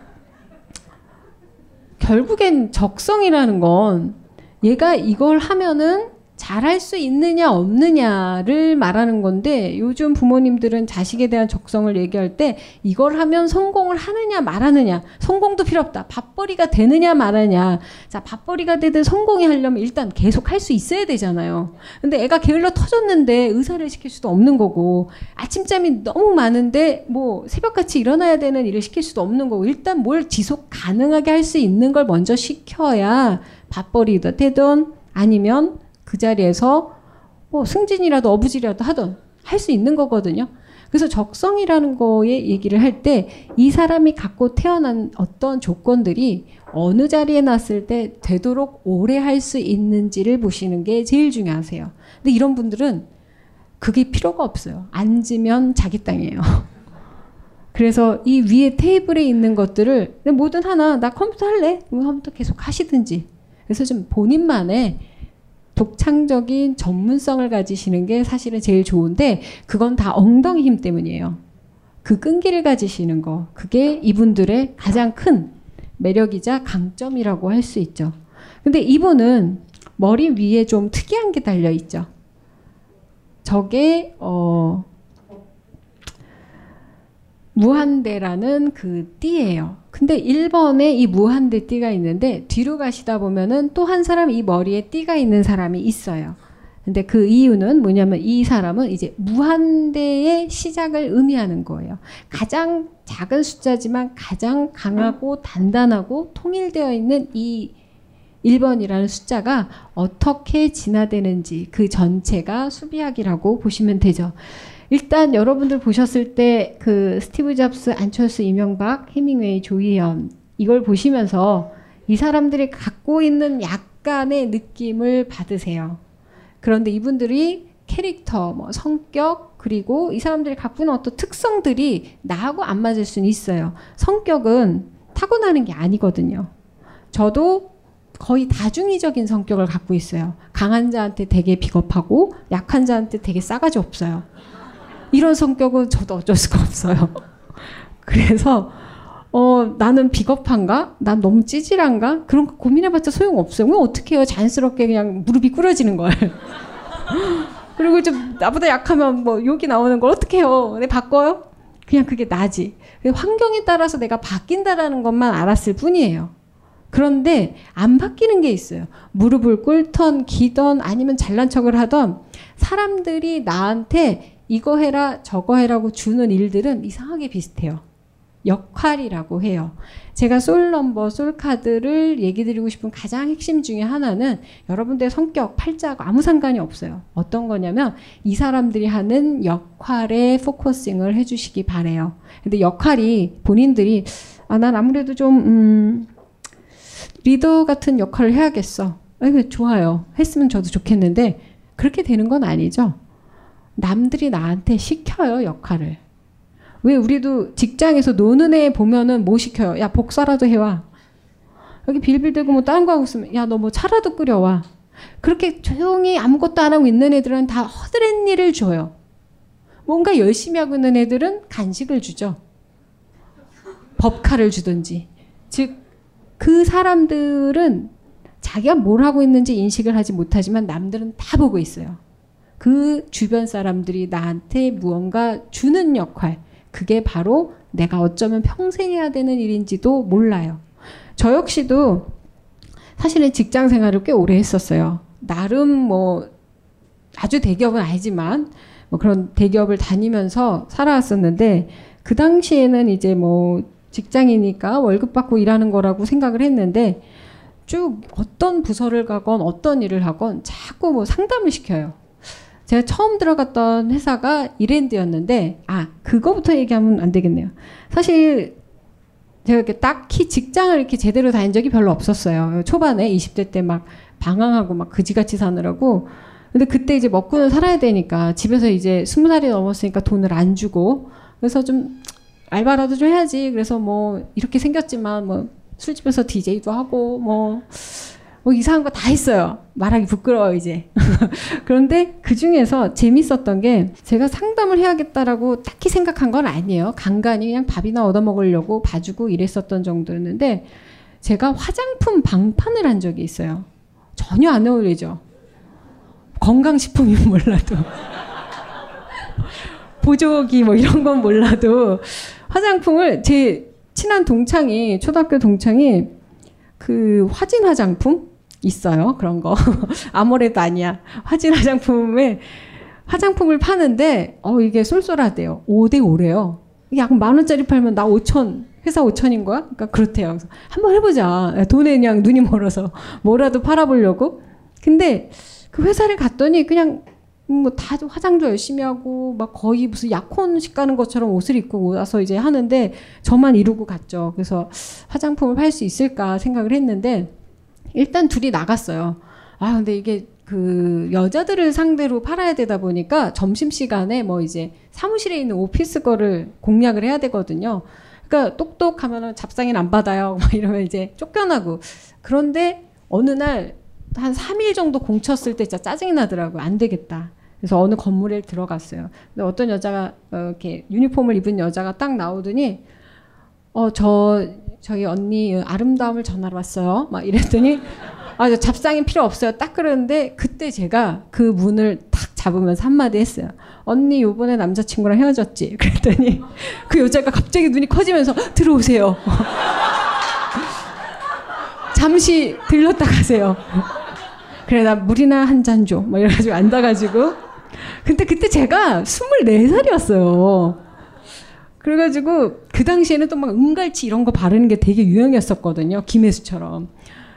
H: 결국엔 적성이라는 건 얘가 이걸 하면은 잘할 수 있느냐 없느냐를 말하는 건데 요즘 부모님들은 자식에 대한 적성을 얘기할 때 이걸 하면 성공을 하느냐 말하느냐 성공도 필요 없다. 밥벌이가 되느냐 말하냐. 자 밥벌이가 되든 성공이 하려면 일단 계속 할 수 있어야 되잖아요. 근데 애가 게을러 터졌는데 의사를 시킬 수도 없는 거고 아침잠이 너무 많은데 뭐 새벽같이 일어나야 되는 일을 시킬 수도 없는 거고 일단 뭘 지속 가능하게 할 수 있는 걸 먼저 시켜야 밥벌이도 되든 아니면 그 자리에서 뭐 승진이라도 어부지라도 하던 할 수 있는 거거든요. 그래서 적성이라는 거에 얘기를 할 때 이 사람이 갖고 태어난 어떤 조건들이 어느 자리에 놨을 때 되도록 오래 할 수 있는지를 보시는 게 제일 중요하세요. 근데 이런 분들은 그게 필요가 없어요. 앉으면 자기 땅이에요. 그래서 이 위에 테이블에 있는 것들을 뭐든 하나 나 컴퓨터 할래? 그럼 컴퓨터 계속 하시든지. 그래서 좀 본인만의 독창적인 전문성을 가지시는 게 사실은 제일 좋은데 그건 다 엉덩이 힘 때문이에요. 그 끈기를 가지시는 거. 그게 이분들의 가장 큰 매력이자 강점이라고 할 수 있죠. 근데 이분은 머리 위에 좀 특이한 게 달려 있죠. 저게 어 무한대라는 그 띠예요. 근데 1번에 이 무한대 띠가 있는데 뒤로 가시다 보면은 또 한 사람 이 머리에 띠가 있는 사람이 있어요. 근데 그 이유는 뭐냐면 이 사람은 이제 무한대의 시작을 의미하는 거예요. 가장 작은 숫자지만 가장 강하고 단단하고 통일되어 있는 이 1번이라는 숫자가 어떻게 진화되는지 그 전체가 수비학이라고 보시면 되죠. 일단 여러분들 보셨을 때 그 스티브 잡스, 안철수, 이명박, 해밍웨이, 조희연 이걸 보시면서 이 사람들이 갖고 있는 약간의 느낌을 받으세요. 그런데 이분들이 캐릭터, 뭐 성격 그리고 이 사람들이 갖고 있는 어떤 특성들이 나하고 안 맞을 수는 있어요. 성격은 타고나는 게 아니거든요. 저도 거의 다중이적인 성격을 갖고 있어요. 강한 자한테 되게 비겁하고 약한 자한테 되게 싸가지 없어요. 이런 성격은 저도 어쩔 수가 없어요. 그래서 어, 나는 비겁한가? 난 너무 찌질한가? 그런 거 고민해봤자 소용없어요. 왜 어떻게 해요? 자연스럽게 그냥 무릎이 꿇어지는 걸. 그리고 좀 나보다 약하면 뭐 욕이 나오는 걸 어떻게 해요? 내 바꿔요? 그냥 그게 나지. 환경에 따라서 내가 바뀐다라는 것만 알았을 뿐이에요. 그런데 안 바뀌는 게 있어요. 무릎을 꿇던 기던 아니면 잘난 척을 하던 사람들이 나한테 이거 해라 저거 해라고 주는 일들은 이상하게 비슷해요. 역할이라고 해요. 제가 솔 넘버, 솔 카드를 얘기 드리고 싶은 가장 핵심 중에 하나는 여러분들의 성격, 팔자하고 아무 상관이 없어요. 어떤 거냐면 이 사람들이 하는 역할에 focusing을 해주시기 바래요. 근데 역할이 본인들이 아, 난 아무래도 좀, 음, 리더 같은 역할을 해야겠어. 아이고, 좋아요. 했으면 저도 좋겠는데, 그렇게 되는 건 아니죠. 남들이 나한테 시켜요, 역할을. 왜 우리도 직장에서 노는 애 보면은 뭐 시켜요? 야, 복사라도 해와. 여기 빌빌대고 뭐 다른 거 하고 있으면, 야, 너 뭐 차라도 끓여와. 그렇게 조용히 아무것도 안 하고 있는 애들은 다 허드렛 일을 줘요. 뭔가 열심히 하고 있는 애들은 간식을 주죠. 법카를 주든지. 즉, 그 사람들은 자기가 뭘 하고 있는지 인식을 하지 못하지만 남들은 다 보고 있어요. 그 주변 사람들이 나한테 무언가 주는 역할. 그게 바로 내가 어쩌면 평생 해야 되는 일인지도 몰라요. 저 역시도 사실은 직장 생활을 꽤 오래 했었어요. 나름 뭐 아주 대기업은 아니지만 뭐 그런 대기업을 다니면서 살아왔었는데 그 당시에는 이제 뭐 직장이니까 월급 받고 일하는 거라고 생각을 했는데 쭉 어떤 부서를 가건 어떤 일을 하건 자꾸 뭐 상담을 시켜요. 제가 처음 들어갔던 회사가 이랜드였는데 아 그거부터 얘기하면 안 되겠네요. 사실 제가 이렇게 딱히 직장을 이렇게 제대로 다닌 적이 별로 없었어요. 초반에 20대 때 막 방황하고 막 그지같이 사느라고. 근데 그때 이제 먹고는 살아야 되니까 집에서 이제 스무 살이 넘었으니까 돈을 안 주고 그래서 좀 알바라도 좀 해야지. 그래서 뭐 이렇게 생겼지만 뭐 술집에서 DJ도 하고 뭐, 뭐 이상한 거 다 했어요. 말하기 부끄러워 이제. 그런데 그 중에서 재밌었던 게 제가 상담을 해야겠다라고 딱히 생각한 건 아니에요. 간간히 그냥 밥이나 얻어 먹으려고 봐주고 이랬었던 정도였는데 제가 화장품 방판을 한 적이 있어요. 전혀 안 어울리죠. 건강식품이면 몰라도. 보조기 뭐 이런 건 몰라도 화장품을 제 친한 동창이 초등학교 동창이 그 화진 화장품 있어요 그런 거 아무래도 아니야 화진 화장품에 화장품을 파는데 어 이게 쏠쏠하대요 5대 5래요 약만 원짜리 팔면 나 5천 회사 5천인 거야? 그러니까 그렇대요. 그래서 한번 해보자. 돈에 그냥 눈이 멀어서 뭐라도 팔아보려고. 근데 그 회사를 갔더니 그냥 뭐 다 화장도 열심히 하고 막 거의 무슨 약혼식 가는 것처럼 옷을 입고 와서 이제 하는데 저만 이루고 갔죠. 그래서 화장품을 팔 수 있을까 생각을 했는데 일단 둘이 나갔어요. 아 근데 이게 그 여자들을 상대로 팔아야 되다 보니까 점심 시간에 뭐 이제 사무실에 있는 오피스 거를 공략을 해야 되거든요. 그러니까 똑똑하면은 잡상인 안 받아요. 막 이러면 이제 쫓겨나고 그런데 어느 날 한 3일 정도 공쳤을 때 진짜 짜증이 나더라고요. 안 되겠다. 그래서 어느 건물에 들어갔어요. 근데 어떤 여자가 어, 이렇게 유니폼을 입은 여자가 딱 나오더니 어 저 저희 언니 아름다움을 전하러 왔어요. 막 이랬더니 아 잡상인 필요 없어요. 딱 그러는데 그때 제가 그 문을 탁 잡으면서 한마디 했어요. 언니 요번에 남자친구랑 헤어졌지. 그랬더니 그 여자가 갑자기 눈이 커지면서 들어오세요. 잠시 들렀다 가세요. 그래 나 물이나 한 잔 줘. 막 이래가지고 앉아가지고 근데 그때 제가 24살이었어요. 그래가지고 그 당시에는 또 막 은갈치 이런 거 바르는 게 되게 유행이었었거든요. 김혜수처럼.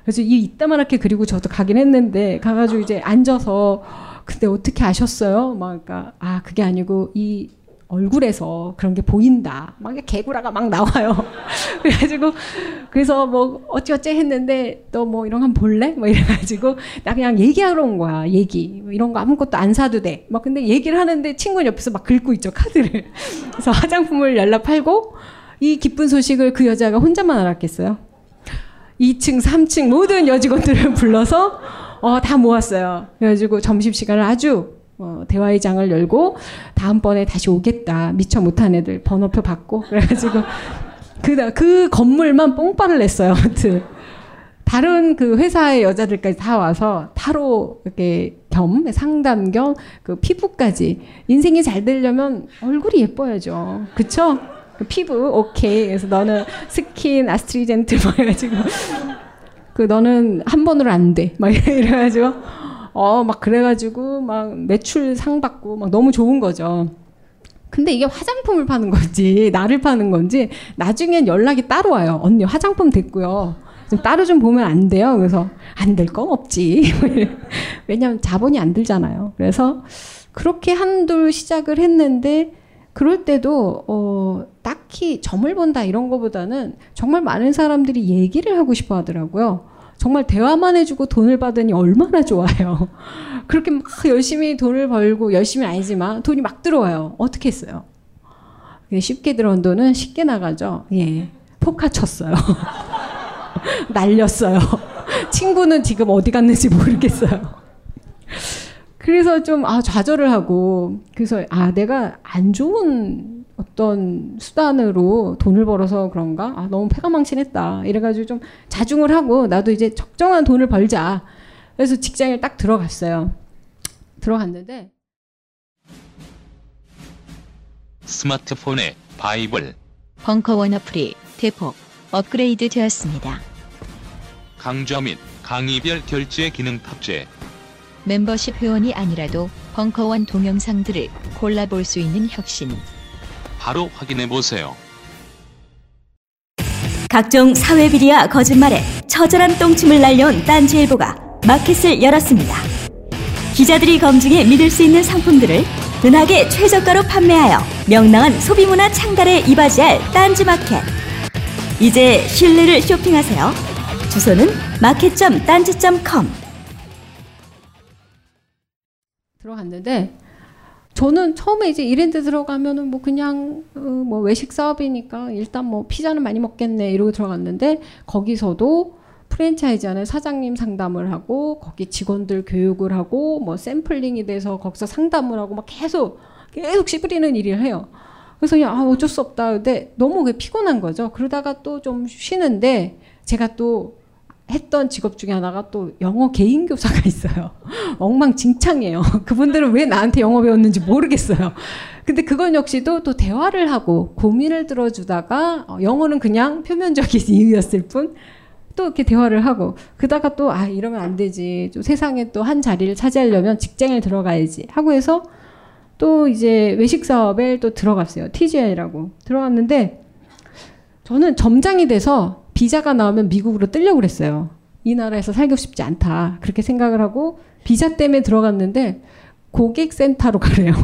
H: 그래서 이 이따만하게 그리고 저도 가긴 했는데 가가지고 이제 앉아서 근데 어떻게 아셨어요? 막 그러니까 아 그게 아니고 이 얼굴에서 그런 게 보인다. 막 개구라가 막 나와요. 그래가지고 그래서 뭐 어찌어찌 했는데 너 뭐 이런 거 한번 볼래? 뭐 이래가지고 나 그냥 얘기하러 온 거야. 얘기 뭐 이런 거 아무것도 안 사도 돼. 막 근데 얘기를 하는데 친구는 옆에서 막 긁고 있죠 카드를. 그래서 화장품을 연락 팔고 이 기쁜 소식을 그 여자가 혼자만 알았겠어요. 2층, 3층 모든 여직원들을 불러서 어, 다 모았어요. 그래가지고 점심시간을 아주 어, 대화의 장을 열고 다음번에 다시 오겠다. 미처 못한 애들 번호표 받고 그래가지고 그, 그 건물만 뽕빠를 냈어요. 아무튼 다른 그 회사의 여자들까지 다 와서 타로 이렇게 겸 상담 겸 그 피부까지 인생이 잘 되려면 얼굴이 예뻐야죠. 그쵸? 그 피부 오케이. 그래서 너는 스킨 아스트리젠트 뭐 해가지고 그 너는 한 번으로 안 돼. 막 이래가지고 어 막 그래가지고 막 매출 상 받고 막 너무 좋은 거죠. 근데 이게 화장품을 파는 건지 나를 파는 건지 나중엔 연락이 따로 와요. 언니 화장품 됐고요. 좀 따로 좀 보면 안 돼요. 그래서 안 될 건 없지. 왜냐하면 자본이 안 들잖아요. 그래서 그렇게 한둘 시작을 했는데 그럴 때도 어, 딱히 점을 본다 이런 거보다는 정말 많은 사람들이 얘기를 하고 싶어 하더라고요. 정말 대화만 해주고 돈을 받으니 얼마나 좋아요. 그렇게 막 열심히 돈을 벌고 열심히 아니지만 돈이 막 들어와요. 어떻게 했어요? 쉽게 들어온 돈은 쉽게 나가죠. 예. 포카 쳤어요. 날렸어요. 친구는 지금 어디 갔는지 모르겠어요. 그래서 좀 아, 좌절을 하고 그래서 아 내가 안 좋은 어떤 수단으로 돈을 벌어서 그런가? 아 너무 패가망신했다. 이래가지고 좀 자중을 하고 나도 이제 적정한 돈을 벌자. 그래서 직장에 딱 들어갔어요. 들어갔는데.
K: 스마트폰의 바이블.
G: 벙커원 어플이 대폭 업그레이드 되었습니다.
K: 강좌 및 강의별 결제 기능 탑재
G: 멤버십 회원이 아니라도 벙커원 동영상들을 골라볼 수 있는 혁신.
K: 바로 확인해 보세요.
I: 각종 사회비리와 거짓말에 처절한 똥침을 날려온 딴지일보가 마켓을 열었습니다. 기자들이 검증해 믿을 수 있는 상품들을 은하계 최저가로 판매하여 명랑한 소비문화 창달에 이바지할 딴지마켓. 이제 신뢰를 쇼핑하세요. 주소는 마켓.딴지.com
H: 들어갔는데 저는 처음에 이제 이랜드 들어가면은 뭐 그냥 어, 뭐 외식 사업이니까 일단 뭐 피자는 많이 먹겠네 이러고 들어갔는데 거기서도 프랜차이즈 안에 사장님 상담을 하고 거기 직원들 교육을 하고 뭐 샘플링이 돼서 거기서 상담을 하고 막 계속 계속 씨부리는 일을 해요. 그래서 그냥 아 어쩔 수 없다. 근데 너무 피곤한 거죠. 그러다가 또 좀 쉬는데 제가 또 했던 직업 중에 하나가 또 영어 개인 교사가 있어요. 엉망진창이에요. 그분들은 왜 나한테 영어 배웠는지 모르겠어요. 근데 그건 역시도 또 대화를 하고 고민을 들어주다가 어, 영어는 그냥 표면적인 이유였을 뿐. 또 이렇게 대화를 하고 그다가 또 아 이러면 안 되지 좀 세상에 또 한 자리를 차지하려면 직장에 들어가야지 하고 해서 또 이제 외식 사업에 또 들어갔어요 TGI라고 들어갔는데 저는 점장이 돼서 비자가 나오면 미국으로 뜨려고 그랬어요. 이 나라에서 살고 싶지 않다. 그렇게 생각을 하고 비자 때문에 들어갔는데 고객센터로 가래요.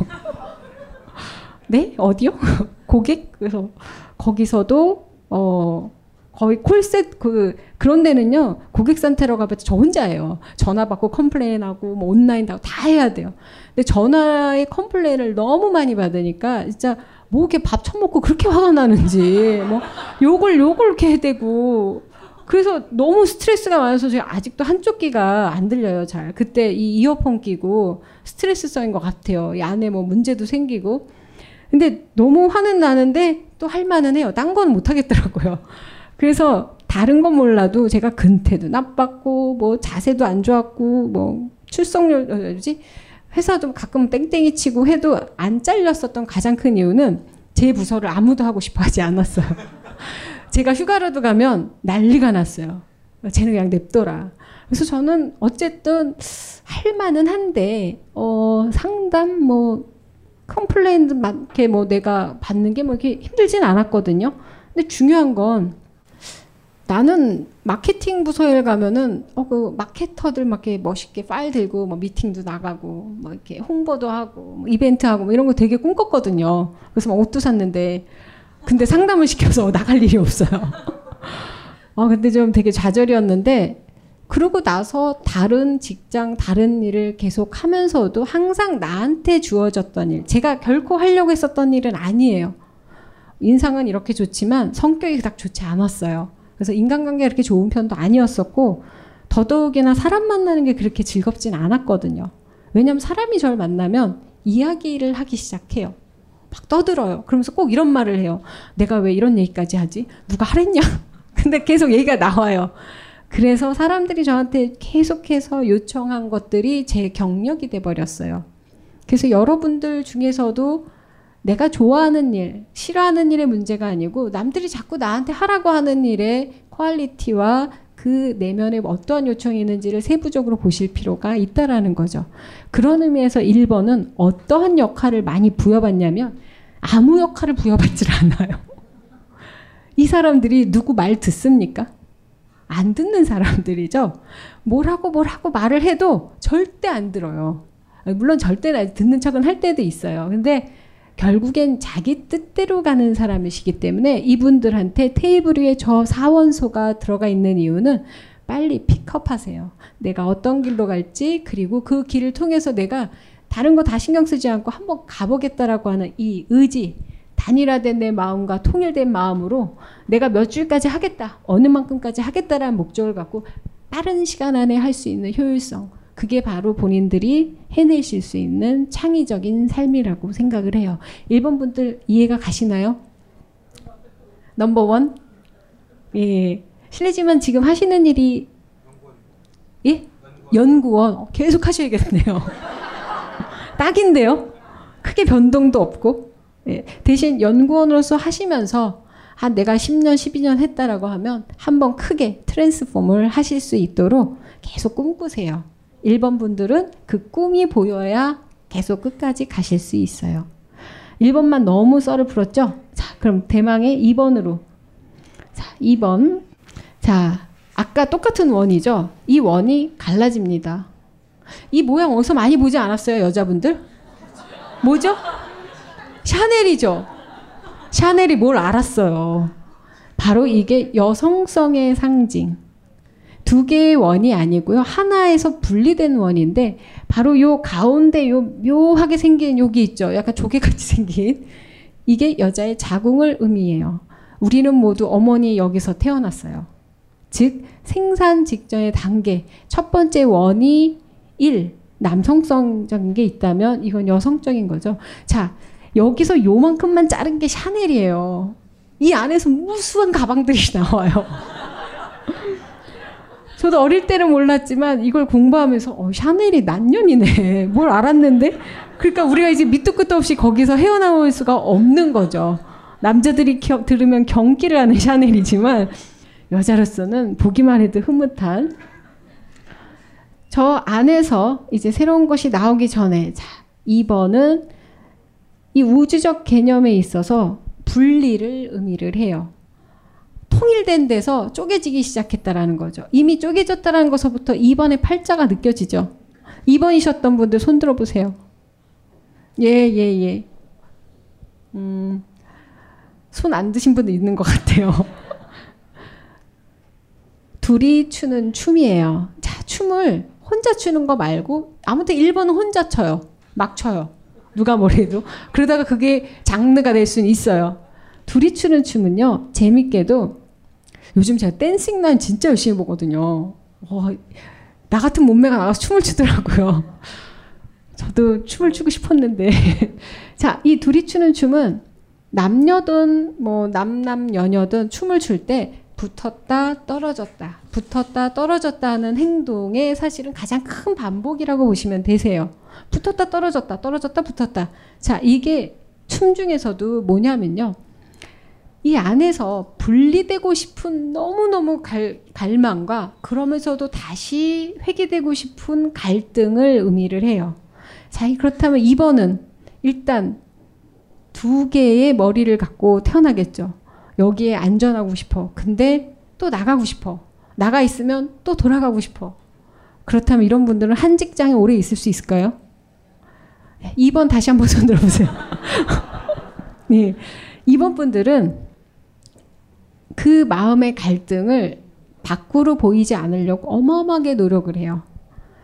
H: 네? 어디요? 고객? 그래서 거기서도 어 거의 콜센 그 그런 데는요 고객센터로 가면 저 혼자예요 전화 받고 complain하고 뭐 온라인 다 해야 돼요 근데 전화에 complain을 너무 많이 받으니까 진짜 뭐 이렇게 밥 처먹고 그렇게 화가 나는지 뭐 욕을 욕을 이렇게 해대고. 그래서 너무 스트레스가 많아서 제가 아직도 한쪽 귀가 안 들려요 잘. 그때 이 이어폰 끼고 스트레스성인 것 같아요. 이 안에 뭐 문제도 생기고. 근데 너무 화는 나는데 또 할 만은 해요. 딴 건 못 하겠더라고요. 그래서 다른 건 몰라도 제가 근태도 나빴고 뭐 자세도 안 좋았고 뭐 출석률 뭐지 회사도 가끔 땡땡이 치고 해도 안 잘렸었던 가장 큰 이유는 제 부서를 아무도 하고 싶어 하지 않았어요. 제가 휴가라도 가면 난리가 났어요. 쟤는 그냥 냅둬라. 그래서 저는 어쨌든 할 만은 한데 어 상담 뭐 complain 이렇게 뭐 내가 받는 게 뭐 이렇게 힘들진 않았거든요. 근데 중요한 건 나는 마케팅 부서에 가면은 어 그 마케터들 막 이렇게 멋있게 파일 들고 뭐 미팅도 나가고 뭐 이렇게 홍보도 하고 뭐 이벤트 하고 뭐 이런 거 되게 꿈꿨거든요. 그래서 막 옷도 샀는데 근데 상담을 시켜서 나갈 일이 없어요. 어 근데 좀 되게 좌절이었는데 그러고 나서 다른 직장 다른 일을 계속 하면서도 항상 나한테 주어졌던 일 제가 결코 하려고 했었던 일은 아니에요. 인상은 이렇게 좋지만 성격이 딱 좋지 않았어요. 그래서 인간관계가 그렇게 좋은 편도 아니었었고 더더욱이나 사람 만나는 게 그렇게 즐겁진 않았거든요. 왜냐하면 사람이 저를 만나면 이야기를 하기 시작해요. 막 떠들어요. 그러면서 꼭 이런 말을 해요. 내가 왜 이런 얘기까지 하지? 누가 하랬냐? 근데 계속 얘기가 나와요. 그래서 사람들이 저한테 계속해서 요청한 것들이 제 경력이 돼 버렸어요. 그래서 여러분들 중에서도 내가 좋아하는 일, 싫어하는 일의 문제가 아니고 남들이 자꾸 나한테 하라고 하는 일의 퀄리티와 그 내면에 어떠한 요청이 있는지를 세부적으로 보실 필요가 있다라는 거죠. 그런 의미에서 1번은 어떠한 역할을 많이 부여받냐면 아무 역할을 부여받질 않아요. 이 사람들이 누구 말 듣습니까? 안 듣는 사람들이죠. 뭐라고 뭐라고 말을 해도 절대 안 들어요. 물론 절대 듣는 척은 할 때도 있어요. 근데 결국엔 자기 뜻대로 가는 사람이시기 때문에 이분들한테 테이블 위에 저 사원소가 들어가 있는 이유는 빨리 픽업하세요. 내가 어떤 길로 갈지 그리고 그 길을 통해서 내가 다른 거 다 신경 쓰지 않고 한번 가보겠다라고 하는 이 의지 단일화된 내 마음과 통일된 마음으로 내가 몇 줄까지 하겠다 어느 만큼까지 하겠다라는 목적을 갖고 빠른 시간 안에 할 수 있는 효율성 그게 바로 본인들이 해내실 수 있는 창의적인 삶이라고 생각을 해요. 일본 분들 이해가 가시나요? 넘버원? 예. 실례지만 지금 하시는 일이 예? 연구원 계속 하셔야겠네요. 딱인데요. 크게 변동도 없고 예. 대신 연구원으로서 하시면서 한 내가 10년, 12년 했다라고 하면 한번 크게 트랜스폼을 하실 수 있도록 계속 꿈꾸세요. 1번 분들은 그 꿈이 보여야 계속 끝까지 가실 수 있어요. 1번만 너무 썰을 풀었죠? 자, 그럼 대망의 2번으로. 자, 2번. 자, 아까 똑같은 원이죠? 이 원이 갈라집니다. 이 모양 어디서 많이 보지 않았어요, 여자분들? 뭐죠? 샤넬이죠? 샤넬이 뭘 알았어요? 바로 이게 여성성의 상징. 두 개의 원이 아니고요. 하나에서 분리된 원인데 바로 요 가운데 요 묘하게 생긴 여기 있죠. 약간 조개같이 생긴 이게 여자의 자궁을 의미해요. 우리는 모두 어머니 여기서 태어났어요. 즉 생산 직전의 단계 첫 번째 원이 1 남성성적인 게 있다면 이건 여성적인 거죠. 자 여기서 요만큼만 자른 게 샤넬이에요. 이 안에서 무수한 가방들이 나와요. 저도 어릴 때는 몰랐지만 이걸 공부하면서 어, 샤넬이 난년이네. 뭘 알았는데? 그러니까 우리가 이제 밑도 끝도 없이 거기서 헤어나올 수가 없는 거죠. 남자들이 겨, 들으면 경기를 하는 샤넬이지만 여자로서는 보기만 해도 흐뭇한 저 안에서 이제 새로운 것이 나오기 전에 자 2번은 이 우주적 개념에 있어서 분리를 의미를 해요. 통일된 데서 쪼개지기 시작했다라는 거죠. 이미 쪼개졌다라는 것서부터 2번의 팔자가 느껴지죠. 2번이셨던 분들 손 들어보세요. 예, 예, 예. 음, 손 안 드신 분도 있는 것 같아요. 둘이 추는 춤이에요. 자, 춤을 혼자 추는 거 말고 아무튼 1번은 혼자 쳐요. 막 쳐요. 누가 뭐래도. 그러다가 그게 장르가 될 수는 있어요. 둘이 추는 춤은요, 재밌게도 요즘 제가 댄싱 난 진짜 열심히 보거든요. 어, 나 같은 몸매가 나가서 춤을 추더라고요. 저도 춤을 추고 싶었는데. 자, 이 둘이 추는 춤은 남녀든 뭐 남남 여녀든 춤을 출 때 붙었다 떨어졌다 붙었다 떨어졌다 하는 행동의 사실은 가장 큰 반복이라고 보시면 되세요. 붙었다 떨어졌다 떨어졌다 붙었다. 자, 이게 춤 중에서도 뭐냐면요. 이 안에서 분리되고 싶은 너무너무 갈, 갈망과 그러면서도 다시 회귀되고 싶은 갈등을 의미를 해요. 자, 그렇다면 2번은 일단 두 개의 머리를 갖고 태어나겠죠. 여기에 안전하고 싶어. 근데 또 나가고 싶어. 나가 있으면 또 돌아가고 싶어. 그렇다면 이런 분들은 한 직장에 오래 있을 수 있을까요? 2번 다시 한번 손 들어보세요. 네. 2번 분들은 그 마음의 갈등을 밖으로 보이지 않으려고 어마어마하게 노력을 해요.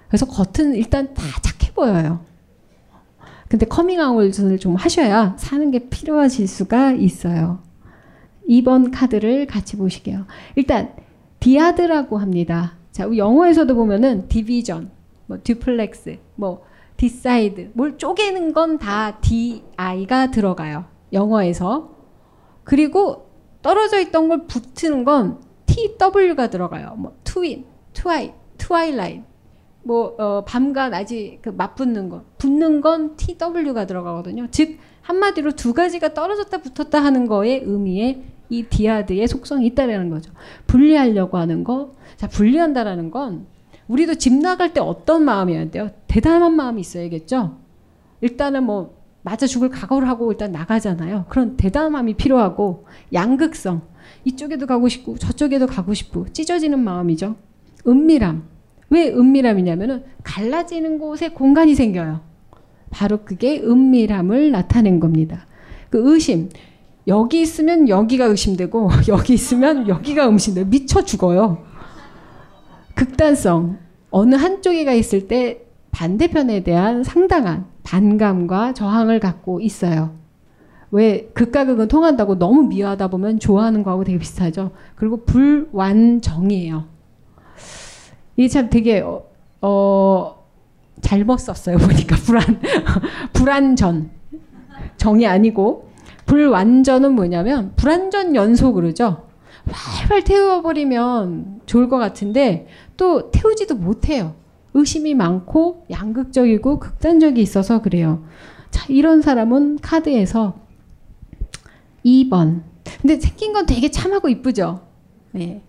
H: 그래서 겉은 일단 다 착해 보여요. 근데 커밍아웃을 좀 하셔야 사는 게 필요하실 수가 있어요. 2번 카드를 같이 보시게요. 일단 dyad라고 합니다. 자, 영어에서도 보면은 division, 뭐 duplex, 뭐 decide, 뭘 쪼개는 건 다 DI가 들어가요. 영어에서. 그리고 떨어져 있던 걸 붙이는 건 TW가 들어가요. 뭐 twin, twi, twilight. 뭐 어, 밤과 낮이 그 맞붙는 거. 붙는 건 TW가 들어가거든요. 즉 한마디로 두 가지가 떨어졌다 붙었다 하는 거의 의미에 이 dyad의 속성이 있다라는 거죠. 분리하려고 하는 거. 자, 분리한다라는 건 우리도 집 나갈 때 어떤 마음이어야 돼요? 대담한 마음이 있어야겠죠. 일단은 뭐 맞아 죽을 각오를 하고 일단 나가잖아요. 그런 대담함이 필요하고 양극성. 이쪽에도 가고 싶고 저쪽에도 가고 싶고 찢어지는 마음이죠. 은밀함. 왜 은밀함이냐면은 갈라지는 곳에 공간이 생겨요. 바로 그게 은밀함을 나타낸 겁니다. 그 의심. 여기 있으면 여기가 의심되고 여기 있으면 여기가 의심돼 미쳐 죽어요. 극단성. 어느 한쪽에가 있을 때 반대편에 대한 상당한 반감과 저항을 갖고 있어요. 왜 극과 극은 통한다고 너무 미워하다 보면 좋아하는 거하고 되게 비슷하죠. 그리고 불완정이에요. 이게 참 되게 어, 어 잘못 썼어요 보니까 불안 불안전 정이 아니고 불완전은 뭐냐면 불완전 연속 그러죠. 활활 태워버리면 좋을 것 같은데 또 태우지도 못해요. 의심이 많고 양극적이고 극단적이 있어서 그래요. 자, 이런 사람은 카드에서 2번. 근데 생긴 건 되게 참하고 이쁘죠? 네.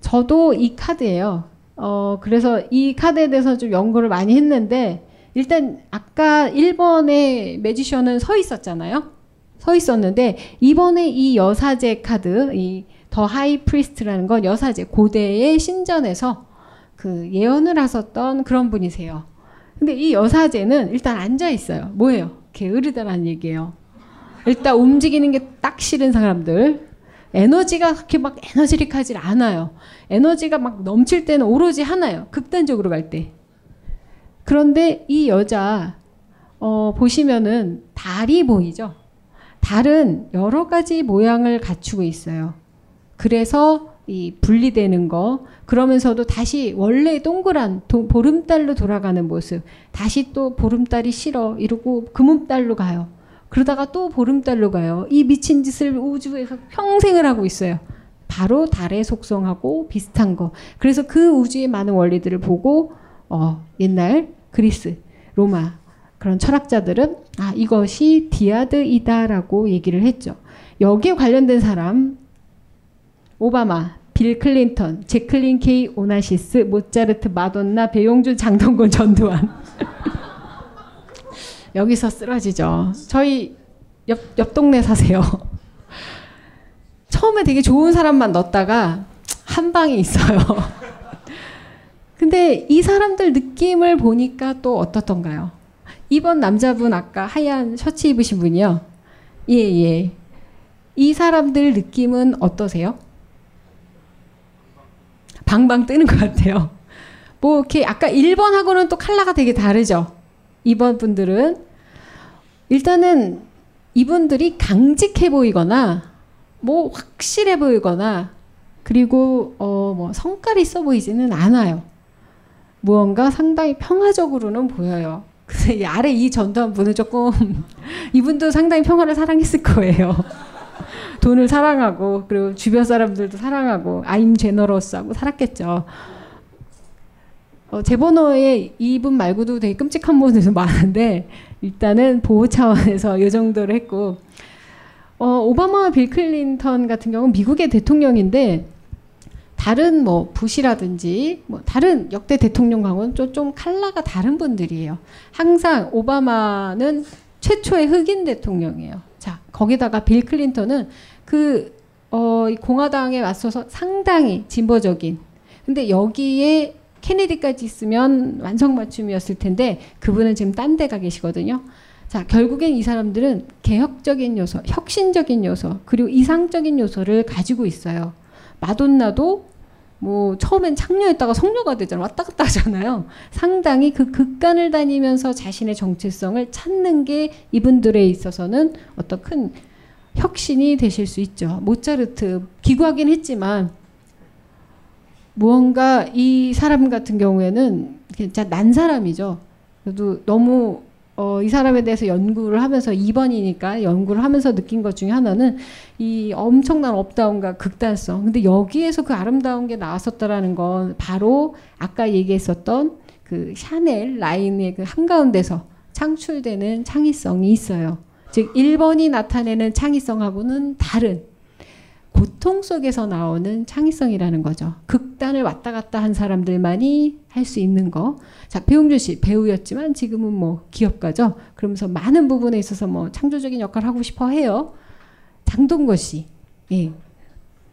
H: 저도 이 카드예요. 어, 그래서 이 카드에 대해서 좀 연구를 많이 했는데, 일단 아까 1번의 Magician은 서 있었잖아요? 서 있었는데, 이번에 이 여사제 카드, 이 The High Priest라는 건 여사제, 고대의 신전에서 그 예언을 하셨던 그런 분이세요. 근데 이 여사제는 일단 앉아 있어요. 뭐예요? 게으르다라는 얘기예요. 일단 움직이는 게 딱 싫은 사람들. 에너지가 그렇게 막 에너지릭하지 않아요. 에너지가 막 넘칠 때는 오로지 하나요. 극단적으로 갈 때. 그런데 이 여자 어, 보시면은 달이 보이죠. 달은 여러 가지 모양을 갖추고 있어요. 그래서 이 분리되는 거 그러면서도 다시 원래 동그란 도, 보름달로 돌아가는 모습 다시 또 보름달이 싫어 이러고 금음달로 가요. 그러다가 또 보름달로 가요. 이 미친 짓을 우주에서 평생을 하고 있어요. 바로 달의 속성하고 비슷한 거. 그래서 그 우주의 많은 원리들을 보고 어, 옛날 그리스 로마 그런 철학자들은 아 이것이 디아드이다라고 얘기를 했죠. 여기에 관련된 사람 오바마, 빌 클린턴, 재클린 케이 오나시스, 모차르트, 마돈나, 배용준, 장동건, 전두환. 여기서 쓰러지죠. 저희 옆, 옆 동네 사세요. 처음에 되게 좋은 사람만 넣었다가 한 방이 있어요. 근데 이 사람들 느낌을 보니까 또 어떻던가요? 이번 남자분 아까 하얀 셔츠 입으신 분이요. 예, 예. 이 사람들 느낌은 어떠세요? 방방 뜨는 것 같아요. 뭐 이렇게 아까 1번하고는 또 컬러가 되게 다르죠. 2번 분들은 일단은 이분들이 강직해 보이거나 뭐 확실해 보이거나 그리고 어 뭐 성깔이 있어 보이지는 않아요. 무언가 상당히 평화적으로는 보여요. 근데 아래 이 전두환 분은 조금 이분도 상당히 평화를 사랑했을 거예요. 돈을 사랑하고 그리고 주변 사람들도 사랑하고 아임 제너러스하고 살았겠죠. 어, 제 번호에 이분 말고도 되게 끔찍한 분들도 많은데 일단은 보호 차원에서 이 정도로 했고 어, 오바마와 빌 클린턴 같은 경우는 미국의 대통령인데 다른 뭐 부시라든지 뭐 다른 역대 대통령과는 좀, 좀 칼라가 다른 분들이에요. 항상 오바마는 최초의 흑인 대통령이에요. 자, 거기다가 빌 클린턴은 그, 어, 공화당에 맞서서 상당히 진보적인. 근데 여기에 케네디까지 있으면 완성 맞춤이었을 텐데 그분은 지금 딴 데 가 계시거든요. 자, 결국엔 이 사람들은 개혁적인 요소, 혁신적인 요소, 그리고 이상적인 요소를 가지고 있어요. 마돈나도 뭐 처음엔 창녀였다가 성녀가 되잖아 왔다 갔다 하잖아요. 상당히 그 극간을 다니면서 자신의 정체성을 찾는 게 이분들에 있어서는 어떤 큰 혁신이 되실 수 있죠. 모차르트 기구하긴 했지만 무언가 이 사람 같은 경우에는 진짜 난 사람이죠. 그래도 너무 어, 이 사람에 대해서 연구를 하면서 2번이니까 연구를 하면서 느낀 것 중에 하나는 이 엄청난 up down과 극단성. 근데 여기에서 그 아름다운 게 나왔었다라는 건 바로 아까 얘기했었던 그 샤넬 라인의 그 한가운데서 창출되는 창의성이 있어요. 즉 1번이 나타내는 창의성하고는 다른 고통 속에서 나오는 창의성이라는 거죠. 극단을 왔다 갔다 한 사람들만이 할 수 있는 거. 자, 배용준 씨 배우였지만 지금은 뭐 기업가죠. 그러면서 많은 부분에 있어서 뭐 창조적인 역할을 하고 싶어 해요. 장동건 씨, 예,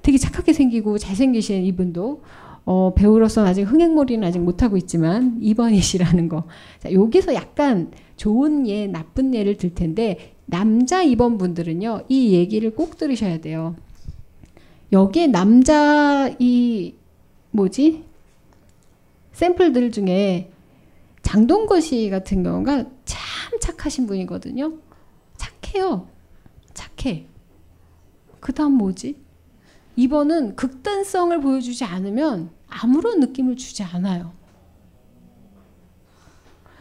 H: 되게 착하게 생기고 잘생기신 이분도 어, 배우로서는 아직 흥행몰이는 아직 못하고 있지만 이번희 씨라는 거. 자, 여기서 약간 좋은 예, 나쁜 예를 들 텐데 남자 입원 분들은요 이 얘기를 꼭 들으셔야 돼요. 여기에 남자 이 뭐지 샘플들 중에 장동건 씨 같은 경우가 참 착하신 분이거든요. 착해요. 착해. 그 다음 뭐지? 이번은 극단성을 보여주지 않으면 아무런 느낌을 주지 않아요.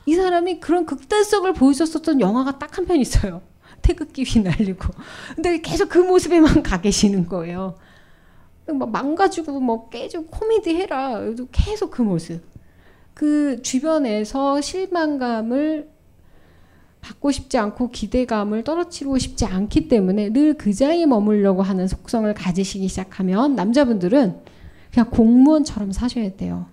H: 이 사람이 그런 극단성을 보여줬었던 영화가 딱 한 편 있어요. 태극기 휘날리고. 근데 계속 그 모습에만 가 계시는 거예요. 막 망가지고 뭐 깨지고 코미디 해라. 계속 그 모습. 그 주변에서 실망감을 받고 싶지 않고 기대감을 떨어뜨리고 싶지 않기 때문에 늘 그 자리에 머물려고 하는 속성을 가지시기 시작하면 남자분들은 그냥 공무원처럼 사셔야 돼요.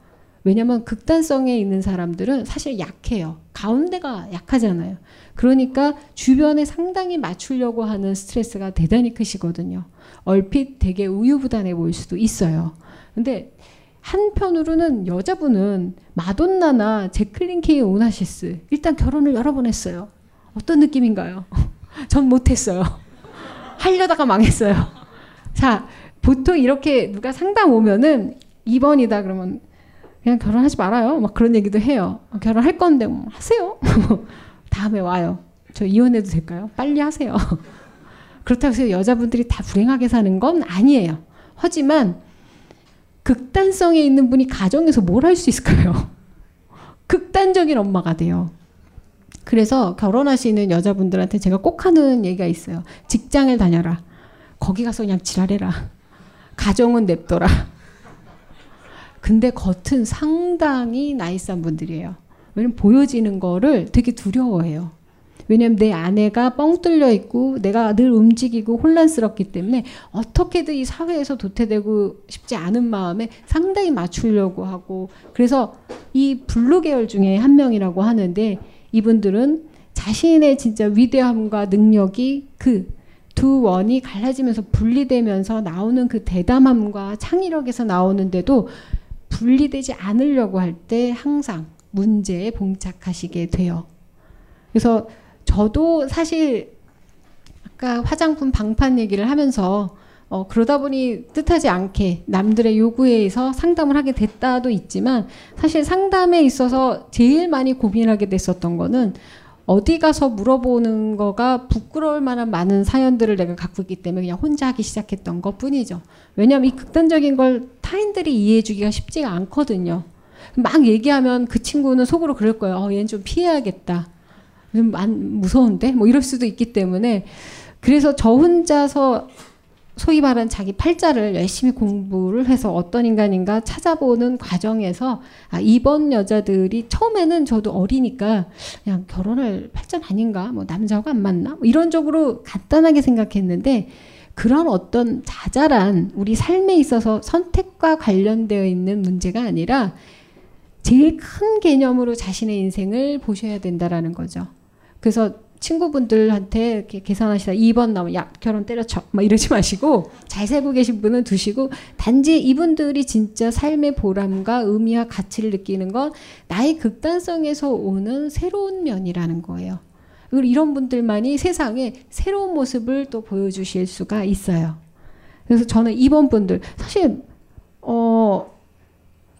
H: 왜냐면 극단성에 있는 사람들은 사실 약해요. 가운데가 약하잖아요. 그러니까 주변에 상당히 맞추려고 하는 스트레스가 대단히 크시거든요. 얼핏 되게 우유부단해 보일 수도 있어요. 근데 한편으로는 여자분은 마돈나나 제클린 케이 오나시스 일단 결혼을 여러 번 했어요. 어떤 느낌인가요? 전 못했어요. 하려다가 망했어요. 자, 보통 이렇게 누가 상담 오면은 2번이다 그러면 그냥 결혼하지 말아요. 막 그런 얘기도 해요. 결혼할 건데 뭐 하세요. 다음에 와요. 저 이혼해도 될까요? 빨리 하세요. 그렇다고 해서 여자분들이 다 불행하게 사는 건 아니에요. 하지만 극단성에 있는 분이 가정에서 뭘 할 수 있을까요? 극단적인 엄마가 돼요. 그래서 결혼하시는 여자분들한테 제가 꼭 하는 얘기가 있어요. 직장을 다녀라. 거기 가서 그냥 지랄해라. 가정은 냅둬라. 근데 겉은 상당히 나이스한 분들이에요. 왜냐면 보여지는 거를 되게 두려워해요. 왜냐면 내 아내가 뻥 뚫려 있고 내가 늘 움직이고 혼란스럽기 때문에 어떻게든 이 사회에서 도태되고 싶지 않은 마음에 상당히 맞추려고 하고 그래서 이 blue 계열 중에 한 명이라고 하는데 이분들은 자신의 진짜 위대함과 능력이 그 두 원이 갈라지면서 분리되면서 나오는 그 대담함과 창의력에서 나오는데도 분리되지 않으려고 할 때 항상 문제에 봉착하시게 돼요. 그래서 저도 사실 아까 화장품 방판 얘기를 하면서 어, 그러다 보니 뜻하지 않게 남들의 요구에 의해서 상담을 하게 됐다도 있지만 사실 상담에 있어서 제일 많이 고민하게 됐었던 거는 어디 가서 물어보는 거가 부끄러울 만한 많은 사연들을 내가 갖고 있기 때문에 그냥 혼자 하기 시작했던 것 뿐이죠. 왜냐하면 이 극단적인 걸 타인들이 이해해 주기가 쉽지가 않거든요. 막 얘기하면 그 친구는 속으로 그럴 거예요. 어, 얘는 좀 피해야겠다. 좀 무서운데? 뭐 이럴 수도 있기 때문에 그래서 저 혼자서 소위 말하는 자기 팔자를 열심히 공부를 해서 어떤 인간인가 찾아보는 과정에서 아, 이번 여자들이 처음에는 저도 어리니까 그냥 결혼을 팔자 아닌가 뭐 남자하고 안 맞나 뭐 이런 쪽으로 간단하게 생각했는데 그런 어떤 자잘한 우리 삶에 있어서 선택과 관련되어 있는 문제가 아니라 제일 큰 개념으로 자신의 인생을 보셔야 된다라는 거죠. 그래서 친구분들한테 이렇게 계산하시다 2번 나오면 야 결혼 때려쳐 막 이러지 마시고 잘 살고 계신 분은 두시고 단지 이분들이 진짜 삶의 보람과 의미와 가치를 느끼는 건 나의 극단성에서 오는 새로운 면이라는 거예요. 그리고 이런 분들만이 세상에 새로운 모습을 또 보여주실 수가 있어요. 그래서 저는 이번 분들 사실 어.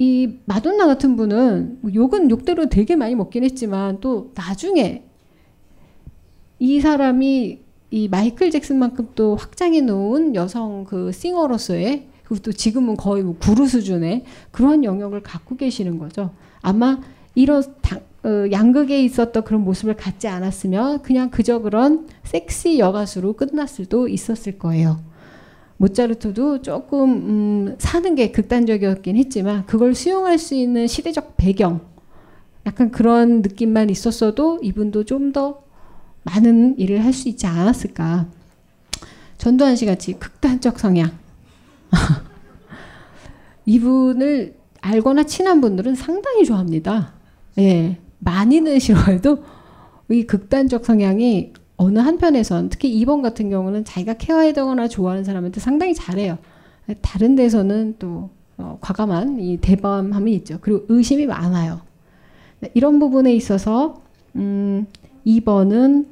H: 이 마돈나 같은 분은 욕은 욕대로 되게 많이 먹긴 했지만 또 나중에 이 사람이 이 마이클 잭슨만큼 또 확장해 놓은 여성 그 싱어로서의 또 지금은 거의 뭐 구루 수준의 그런 영역을 갖고 계시는 거죠. 아마 이런 당, 어, 양극에 있었던 그런 모습을 갖지 않았으면 그냥 그저 그런 섹시 여가수로 끝났을 수도 있었을 거예요. 모차르트도 조금 음, 사는 게 극단적이었긴 했지만 그걸 수용할 수 있는 시대적 배경 약간 그런 느낌만 있었어도 이분도 좀더 많은 일을 할 수 있지 않았을까. 전두환 씨 같이 극단적 성향. 이분을 알거나 친한 분들은 상당히 좋아합니다. 예. 많이는 싫어해도 이 극단적 성향이 어느 한편에선 특히 2번 같은 경우는 자기가 케어해다거나 좋아하는 사람한테 상당히 잘해요. 다른 데서는 또 어, 과감한 이 대범함이 있죠. 그리고 의심이 많아요. 이런 부분에 있어서 음, 2번은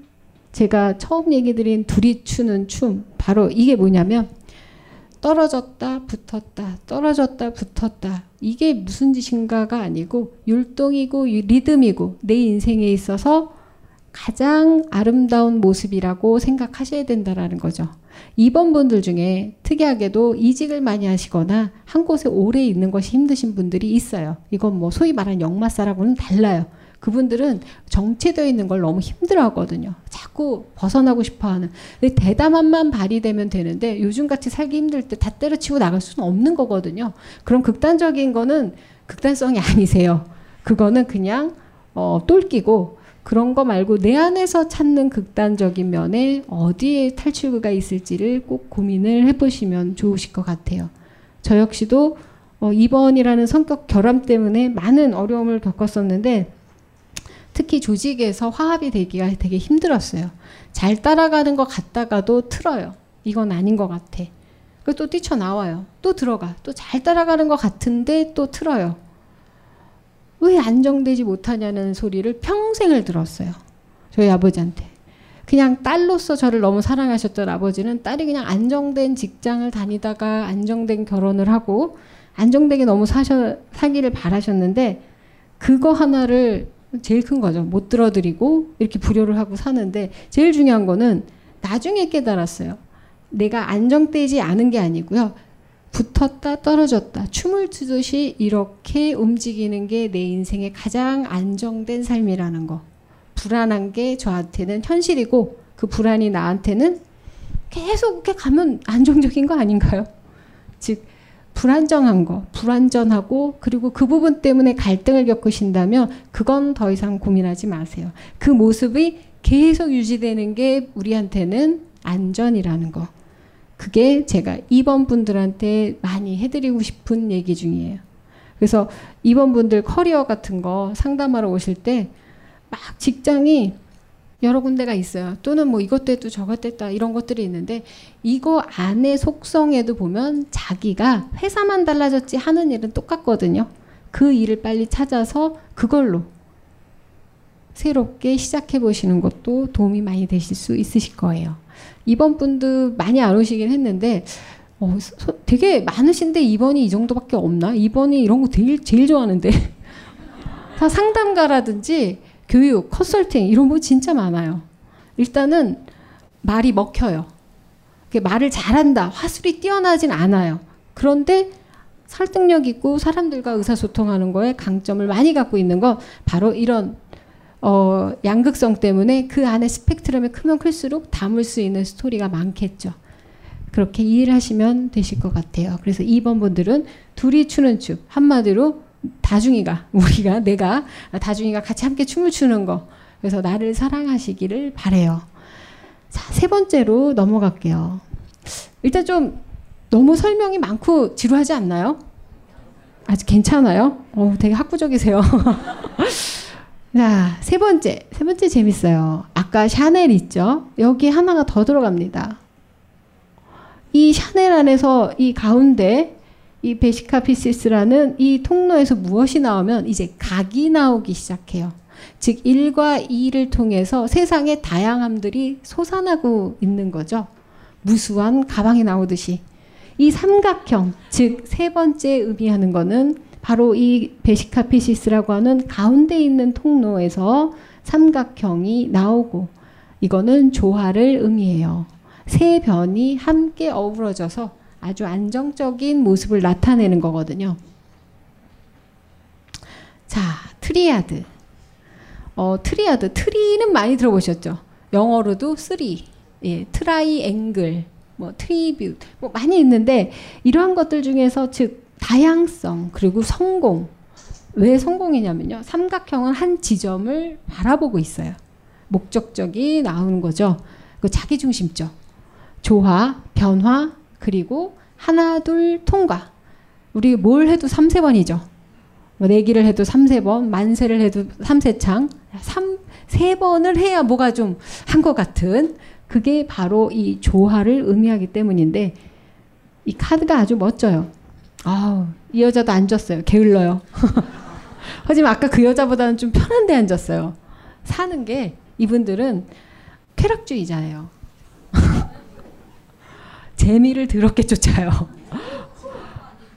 H: 제가 처음 얘기 드린 둘이 추는 춤 바로 이게 뭐냐면 떨어졌다 붙었다 떨어졌다 붙었다 이게 무슨 짓인가가 아니고 율동이고 리듬이고 내 인생에 있어서 가장 아름다운 모습이라고 생각하셔야 된다라는 거죠. 2번 분들 중에 특이하게도 이직을 많이 하시거나 한 곳에 오래 있는 것이 힘드신 분들이 있어요. 이건 뭐 소위 말하는 역마사라고는 달라요. 그분들은 정체되어 있는 걸 너무 힘들어 하거든요. 자꾸 벗어나고 싶어 하는. 대담함만 발휘되면 되는데 요즘같이 살기 힘들 때 다 때려치고 나갈 수는 없는 거거든요. 그럼 극단적인 거는 극단성이 아니세요. 그거는 그냥 어, 똘끼고 그런 거 말고 내 안에서 찾는 극단적인 면에 어디에 탈출구가 있을지를 꼭 고민을 해보시면 좋으실 것 같아요. 저 역시도 어, 2번이라는 성격 결함 때문에 많은 어려움을 겪었었는데 특히 조직에서 화합이 되기가 되게 힘들었어요. 잘 따라가는 것 같다가도 틀어요. 이건 아닌 것 같아. 또 뛰쳐나와요. 또 들어가. 또 잘 따라가는 것 같은데 또 틀어요. 왜 안정되지 못하냐는 소리를 평생을 들었어요. 저희 아버지한테. 그냥 딸로서 저를 너무 사랑하셨던 아버지는 딸이 그냥 안정된 직장을 다니다가 안정된 결혼을 하고 안정되게 너무 사셔, 사기를 바라셨는데 그거 하나를 제일 큰 거죠. 못 들어드리고 이렇게 불효를 하고 사는데 제일 중요한 거는 나중에 깨달았어요. 내가 안정되지 않은 게 아니고요. 붙었다 떨어졌다 춤을 추듯이 이렇게 움직이는 게 내 인생의 가장 안정된 삶이라는 거. 불안한 게 저한테는 현실이고 그 불안이 나한테는 계속 이렇게 가면 안정적인 거 아닌가요? 즉 불안정한 거, 불안전하고 그리고 그 부분 때문에 갈등을 겪으신다면 그건 더 이상 고민하지 마세요. 그 모습이 계속 유지되는 게 우리한테는 안전이라는 거. 그게 제가 2번 분들한테 많이 해드리고 싶은 얘기 중이에요. 그래서 2번 분들 커리어 같은 거 상담하러 오실 때 막 직장이 여러 군데가 있어요. 또는 뭐 이것 됐도 저것 됐다 이런 것들이 있는데 이거 안에 속성에도 보면 자기가 회사만 달라졌지 하는 일은 똑같거든요. 그 일을 빨리 찾아서 그걸로 새롭게 시작해 보시는 것도 도움이 많이 되실 수 있으실 거예요. 이번 분도 많이 안 오시긴 했는데 어, 소, 되게 많으신데 2번이 이 정도밖에 없나? 2번이 이런 거 제일, 제일 좋아하는데 다 상담가라든지 교육, 컨설팅 이런 거 진짜 많아요. 일단은 말이 먹혀요. 말을 잘한다, 화술이 뛰어나진 않아요. 그런데 설득력 있고 사람들과 의사소통하는 거에 강점을 많이 갖고 있는 거 바로 이런 어, 양극성 때문에 그 안에 스펙트럼이 크면 클수록 담을 수 있는 스토리가 많겠죠. 그렇게 이해를 하시면 되실 것 같아요. 그래서 2번 분들은 둘이 추는 춤 한마디로 다중이가 우리가 내가 다중이가 같이 함께 춤을 추는 거 그래서 나를 사랑하시기를 바래요. 자, 세 번째로 넘어갈게요. 일단 좀 너무 설명이 많고 지루하지 않나요? 아직 괜찮아요? 어, 되게 학구적이세요. 자, 세 번째. 세 번째 재밌어요. 아까 샤넬 있죠? 여기 하나가 더 들어갑니다. 이 샤넬 안에서 이 가운데 이 Vesica Piscis라는 이 통로에서 무엇이 나오면 이제 각이 나오기 시작해요. 즉 1과 2를 통해서 세상의 다양함들이 솟아나고 있는 거죠. 무수한 가방이 나오듯이. 이 삼각형, 즉 세 번째 의미하는 거는 바로 이 Vesica Piscis라고 하는 가운데 있는 통로에서 삼각형이 나오고 이거는 조화를 의미해요. 세 변이 함께 어우러져서 아주 안정적인 모습을 나타내는 거거든요. 자, triad. 어, triad. tri는 많이 들어보셨죠? 영어로도 three. 예, 트라이 앵글, 뭐 tribute, 뭐 많이 있는데 이러한 것들 중에서 즉 다양성 그리고 성공 왜 성공이냐면요 삼각형은 한 지점을 바라보고 있어요 목적적이 나오는 거죠 그 자기중심적 조화 변화 그리고 하나 둘 통과. 우리 뭘 해도 3, 세 번이죠. 뭐 내기를 해도 3, 세 번, 만세를 해도 3, 세 창. 3, 세 번을 해야 뭐가 좀 한 것 같은 그게 바로 이 조화를 의미하기 때문인데 이 카드가 아주 멋져요. 아우, 이 여자도 앉았어요. 게을러요. 하지만 아까 그 여자보다는 좀 편한 데 앉았어요. 사는 게 이분들은 쾌락주의자예요. 재미를 더럽게 쫓아요.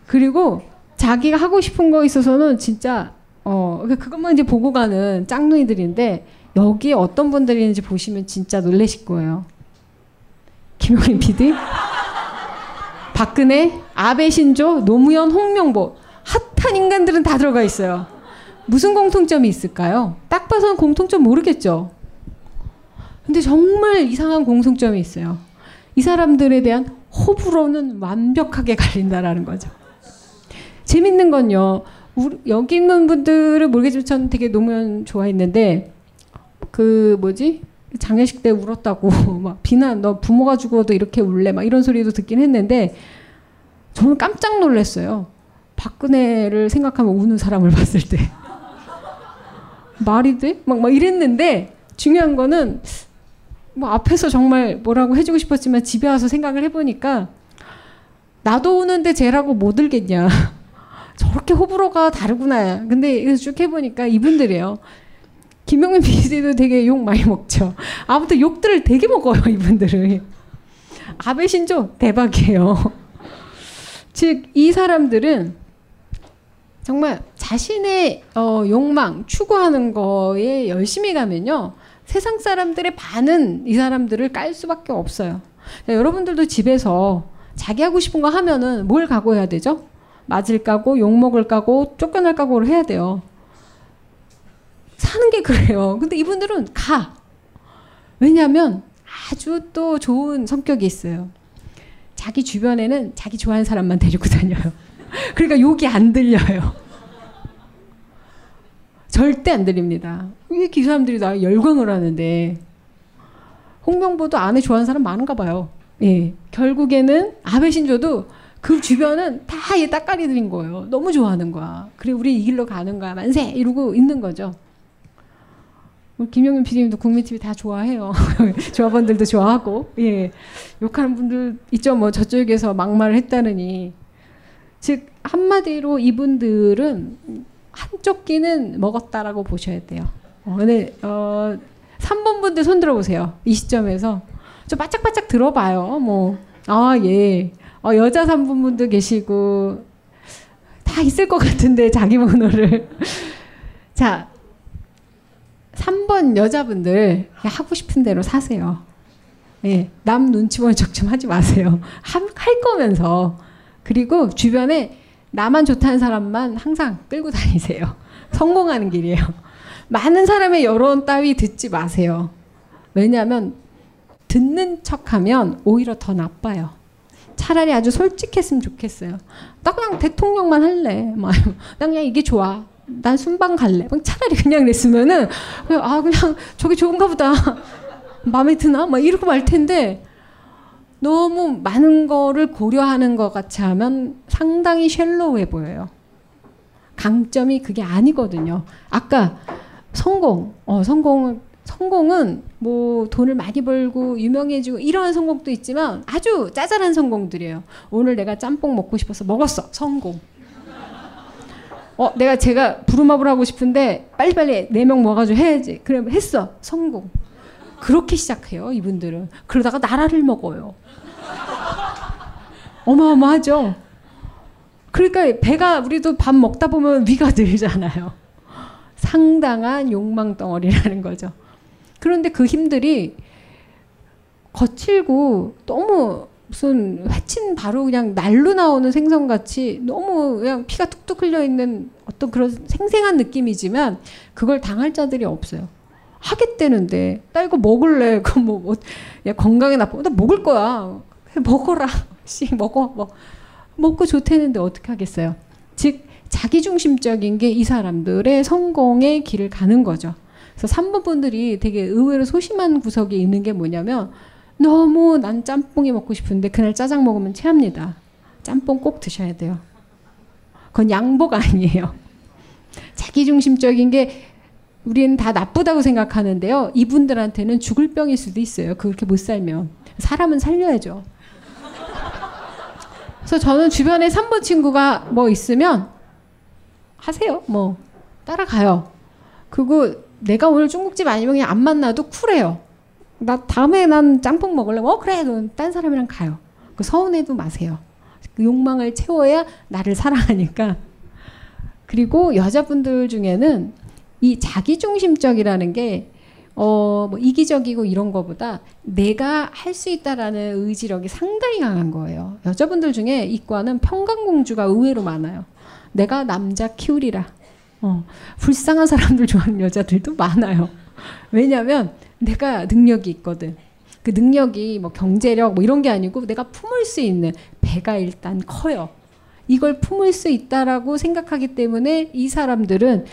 H: 그리고 자기가 하고 싶은 거 있어서는 진짜 어 그러니까 그것만 이제 보고 가는 짱누이들인데 여기 어떤 분들이 있는지 보시면 진짜 놀라실 거예요. 김용민 PD, 박근혜, 아베 신조, 노무현, 홍명보 핫한 인간들은 다 들어가 있어요. 무슨 공통점이 있을까요? 딱 봐서는 공통점 모르겠죠. 근데 정말 이상한 공통점이 있어요. 이 사람들에 대한 호불호는 완벽하게 갈린다라는 거죠. 재밌는 건요. 우리, 여기 있는 분들은 모르겠지만 저는 되게 노무현 좋아했는데 그 뭐지 장례식 때 울었다고 막 비난 너 부모가 죽어도 이렇게 울래 막 이런 소리도 듣긴 했는데 저는 깜짝 놀랐어요. 박근혜를 생각하면 우는 사람을 봤을 때 말이 돼? 막, 막 이랬는데 중요한 거는 뭐 앞에서 정말 뭐라고 해주고 싶었지만 집에 와서 생각을 해보니까 나도 우는데 쟤라고 못 울겠냐. 저렇게 호불호가 다르구나. 근데 쭉 해보니까 이분들이에요. 김영민 PD도 되게 욕 많이 먹죠. 아무튼 욕들을 되게 먹어요, 이분들은. 아베 신조 대박이에요. 즉, 이 사람들은 정말 자신의 어, 욕망, 추구하는 거에 열심히 가면요. 세상 사람들의 반은 이 사람들을 깔 수밖에 없어요. 여러분들도 집에서 자기 하고 싶은 거 하면은 뭘 각오해야 되죠? 맞을 까고, 욕먹을 까고, 쫓겨날 각오를 해야 돼요. 사는 게 그래요. 근데 이분들은 가. 왜냐하면 아주 또 좋은 성격이 있어요. 자기 주변에는 자기 좋아하는 사람만 데리고 다녀요. 그러니까 욕이 안 들려요. 절대 안 들립니다. 왜그 사람들이 나 열광을 하는데 홍명보도 아내 좋아하는 사람 많은가 봐요. 예. 결국에는 아베 신조도 그 주변은 다 얘 따까리들인 거예요. 너무 좋아하는 거야. 그래 우리 이 길로 가는 거야. 만세 이러고 있는 거죠. 김영민 PD님도 국민TV 다 좋아해요. 조합원들도 좋아하고 예 욕하는 분들 있죠. 뭐 저쪽에서 막말을 했다느니 즉 한마디로 이분들은 한쪽 끼는 먹었다라고 보셔야 돼요. 어, 근데 어, 3번 분들 손 들어보세요. 이 시점에서 좀 바짝바짝 들어봐요. 뭐 아 예. 어, 여자 3분 분도 계시고 다 있을 것 같은데 자기 번호를 자 3번 여자분들 하고 싶은 대로 사세요. 예, 남 눈치 보는 척 좀 하지 마세요. 할 거면서 그리고 주변에 나만 좋다는 사람만 항상 끌고 다니세요. 성공하는 길이에요. 많은 사람의 여론 따위 듣지 마세요. 왜냐하면 듣는 척하면 오히려 더 나빠요. 차라리 아주 솔직했으면 좋겠어요. 나 그냥 대통령만 할래. 막, 나 그냥 이게 좋아. 난 순방 갈래. 차라리 그냥 그랬으면은 아 그냥 저게 좋은가 보다. 마음에 드나? 막 이러고 말 텐데 너무 많은 거를 고려하는 것 같이 하면 상당히 쉘로우해 보여요. 강점이 그게 아니거든요. 아까 성공, 어, 성공, 성공은 뭐 돈을 많이 벌고 유명해지고 이러한 성공도 있지만 아주 짜잘한 성공들이에요. 오늘 내가 짬뽕 먹고 싶어서 먹었어. 성공. 어, 내가 제가 부루마블 하고 싶은데 빨리빨리 네 명 모아가지고 해야지. 그래 했어. 성공. 그렇게 시작해요, 이분들은. 그러다가 나라를 먹어요. 어마어마하죠? 그러니까 배가 우리도 밥 먹다 보면 위가 늘잖아요. 상당한 욕망 덩어리라는 거죠. 그런데 그 힘들이 거칠고 너무 무슨 회친 바로 그냥 날로 나오는 생선같이 너무 그냥 피가 툭툭 흘려 있는 어떤 그런 생생한 느낌이지만 그걸 당할 자들이 없어요. 하겠다는데 나 이거 먹을래. 그럼 뭐, 건강에 나빠. 나 먹을 거야. 먹어라. 씨 먹어. 뭐 먹고 좋대는데 어떻게 하겠어요? 즉 자기중심적인 게 이 사람들의 성공의 길을 가는 거죠. 그래서 3번 분들이 되게 의외로 소심한 구석이 있는 게 뭐냐면 너무 난 짬뽕이 먹고 싶은데 그날 짜장 먹으면 체합니다. 짬뽕 꼭 드셔야 돼요. 그건 양복 아니에요. 자기중심적인 게 우리는 다 나쁘다고 생각하는데요. 이분들한테는 죽을 병일 수도 있어요. 그렇게 못 살면. 사람은 살려야죠. 그래서 저는 주변에 3번 친구가 뭐 있으면 하세요. 뭐 따라가요. 그리고 내가 오늘 중국집 아니면 그냥 안 만나도 쿨해요. 나 다음에 난 짬뽕 먹을래. 어 그래. 그럼 딴 사람이랑 가요. 그 서운해도 마세요. 그 욕망을 채워야 나를 사랑하니까. 그리고 여자분들 중에는 이 자기중심적이라는 게 어, 뭐 이기적이고 이런 거보다 내가 할 수 있다라는 의지력이 상당히 강한 거예요. 여자분들 중에 이과는 평강공주가 의외로 많아요. 내가 남자 키우리라. 어, 불쌍한 사람들 좋아하는 여자들도 많아요. 왜냐하면 내가 능력이 있거든. 그 능력이 뭐 경제력 뭐 이런 게 아니고 내가 품을 수 있는 배가 일단 커요. 이걸 품을 수 있다라고 생각하기 때문에 이 사람들은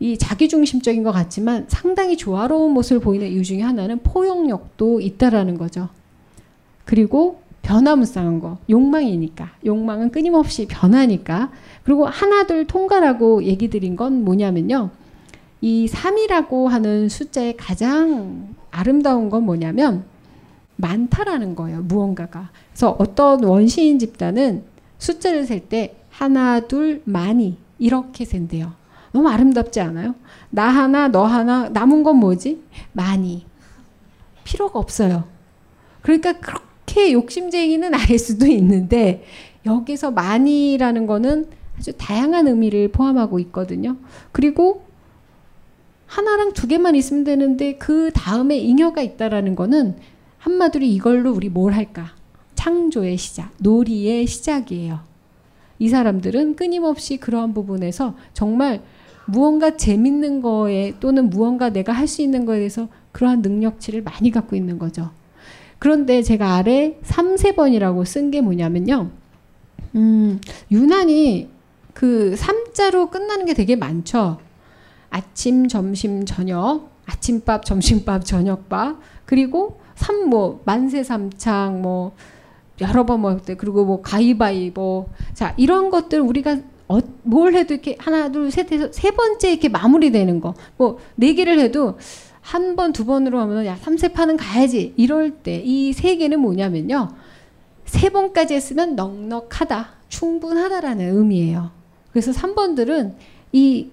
H: 이 자기중심적인 것 같지만 상당히 조화로운 모습을 보이는 이유 중에 하나는 포용력도 있다라는 거죠. 그리고 변화무쌍한 거, 욕망이니까. 욕망은 끊임없이 변하니까. 그리고 하나둘 통과라고 얘기 드린 건 뭐냐면요. 이 3이라고 하는 숫자의 가장 아름다운 건 뭐냐면 많다라는 거예요. 무언가가. 그래서 어떤 원시인 집단은 숫자를 셀 때 하나, 둘, 많이 이렇게 센대요. 너무 아름답지 않아요? 나 하나, 너 하나, 남은 건 뭐지? 많이. 필요가 없어요. 그러니까 그렇게 욕심쟁이는 아닐 수도 있는데 여기서 많이라는 거는 아주 다양한 의미를 포함하고 있거든요. 그리고 하나랑 두 개만 있으면 되는데 그 다음에 잉여가 있다라는 거는 한마디로 이걸로 우리 뭘 할까? 창조의 시작, 놀이의 시작이에요. 이 사람들은 끊임없이 그러한 부분에서 정말 무언가 재밌는 거에 또는 무언가 내가 할 수 있는 거에 대해서 그러한 능력치를 많이 갖고 있는 거죠. 그런데 제가 아래 3, 세번이라고 쓴 게 뭐냐면요. 음, 유난히 그 3자로 끝나는 게 되게 많죠. 아침, 점심, 저녁, 아침밥, 점심밥, 저녁밥, 그리고 3, 뭐, 만세 삼창, 뭐, 여러 번 먹을 때, 그리고 뭐, 가위바위보. 자, 이런 것들 우리가 어, 뭘 해도 이렇게 하나, 둘, 셋 해서 세 번째 이렇게 마무리되는 거. 뭐, 네 개를 해도 한 번, 두 번으로 하면 야, 3세 파는 가야지. 이럴 때 이 세 개는 뭐냐면요. 세 번까지 했으면 넉넉하다. 충분하다라는 의미예요. 그래서 3번들은 이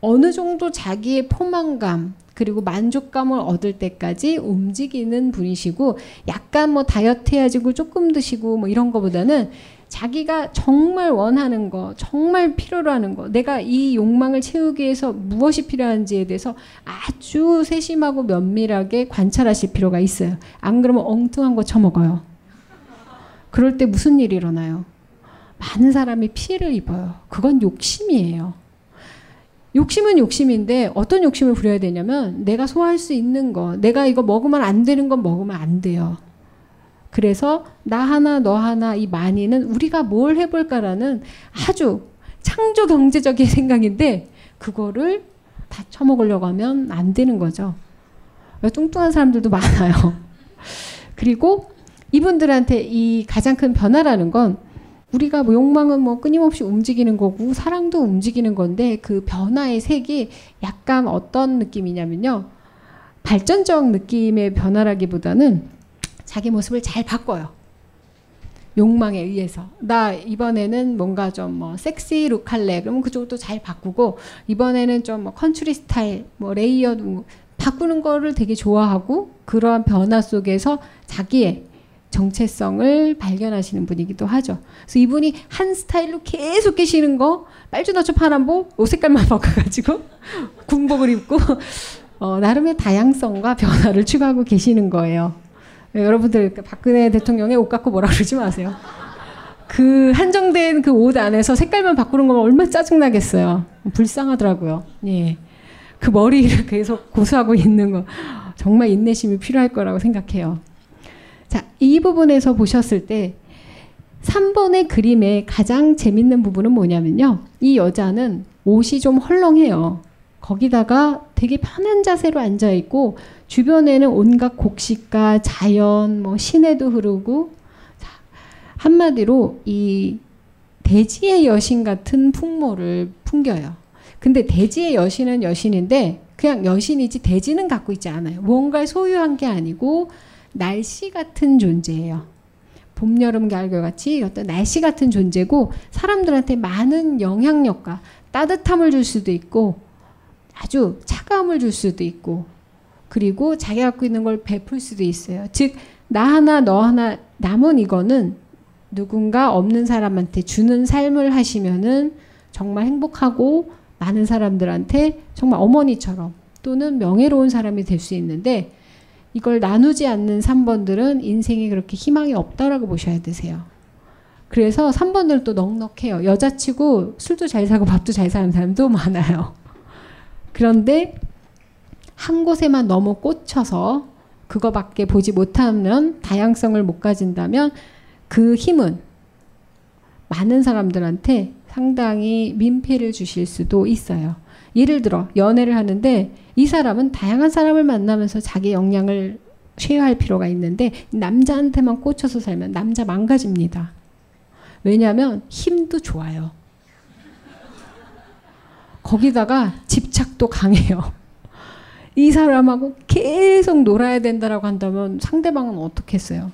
H: 어느 정도 자기의 포만감, 그리고 만족감을 얻을 때까지 움직이는 분이시고 약간 뭐 다이어트 해야지고 조금 드시고 뭐 이런 거보다는 자기가 정말 원하는 거, 정말 필요로 하는 거, 내가 이 욕망을 채우기 위해서 무엇이 필요한지에 대해서 아주 세심하고 면밀하게 관찰하실 필요가 있어요. 안 그러면 엉뚱한 거 처먹어요. 그럴 때 무슨 일이 일어나요? 많은 사람이 피해를 입어요. 그건 욕심이에요. 욕심은 욕심인데 어떤 욕심을 부려야 되냐면 내가 소화할 수 있는 거, 내가 이거 먹으면 안 되는 건 먹으면 안 돼요. 그래서 나 하나 너 하나 이 많이는 우리가 뭘 해볼까라는 아주 창조 경제적인 생각인데 그거를 다 처먹으려고 하면 안 되는 거죠. 뚱뚱한 사람들도 많아요. 그리고 이분들한테 이 가장 큰 변화라는 건 우리가 뭐 욕망은 뭐 끊임없이 움직이는 거고 사랑도 움직이는 건데 그 변화의 색이 약간 어떤 느낌이냐면요. 발전적 느낌의 변화라기보다는 자기 모습을 잘 바꿔요. 욕망에 의해서. 나 이번에는 뭔가 좀 뭐 sexy look 할래. 그러면 그쪽도 잘 바꾸고 이번에는 좀 뭐 country 스타일, 뭐 layered 뭐 바꾸는 거를 되게 좋아하고 그러한 변화 속에서 자기의 정체성을 발견하시는 분이기도 하죠. 그래서 이분이 한 스타일로 계속 계시는 거 빨주노초 파란복 옷 색깔만 바꿔가지고 군복을 입고 어, 나름의 다양성과 변화를 추구하고 계시는 거예요. 네, 여러분들 그 박근혜 대통령의 옷 갖고 뭐라 그러지 마세요. 그 한정된 그 옷 안에서 색깔만 바꾸는 거면 얼마나 짜증나겠어요. 불쌍하더라고요. 예. 그 머리를 계속 고수하고 있는 거 정말 인내심이 필요할 거라고 생각해요. 자, 이 부분에서 보셨을 때 3번의 그림의 가장 재밌는 부분은 뭐냐면요. 이 여자는 옷이 좀 헐렁해요. 거기다가 되게 편한 자세로 앉아 있고 주변에는 온갖 곡식과 자연, 뭐 시내도 흐르고 자, 한마디로 이 대지의 여신 같은 풍모를 풍겨요. 근데 대지의 여신은 여신인데 그냥 여신이지 대지는 갖고 있지 않아요. 뭔가를 소유한 게 아니고 날씨 같은 존재예요. 봄, 여름, 가을, 같이 어떤 날씨 같은 존재고 사람들한테 많은 영향력과 따뜻함을 줄 수도 있고 아주 차가움을 줄 수도 있고 그리고 자기가 갖고 있는 걸 베풀 수도 있어요. 즉, 나 하나, 너 하나 남은 이거는 누군가 없는 사람한테 주는 삶을 하시면은 정말 행복하고 많은 사람들한테 정말 어머니처럼 또는 명예로운 사람이 될 수 있는데 이걸 나누지 않는 3번들은 인생에 그렇게 희망이 없다라고 보셔야 되세요. 그래서 3번들은 또 넉넉해요. 여자치고 술도 잘 사고 밥도 잘 사는 사람도 많아요. 그런데 한 곳에만 너무 꽂혀서 그거밖에 보지 못하면 다양성을 못 가진다면 그 힘은 많은 사람들한테 상당히 민폐를 주실 수도 있어요. 예를 들어 연애를 하는데 이 사람은 다양한 사람을 만나면서 자기 역량을 쉐어할 필요가 있는데 남자한테만 꽂혀서 살면 남자 망가집니다. 왜냐하면 힘도 좋아요. 거기다가 집 착도 강해요. 이 사람하고 계속 놀아야 된다라고 한다면 상대방은 어떻겠어요?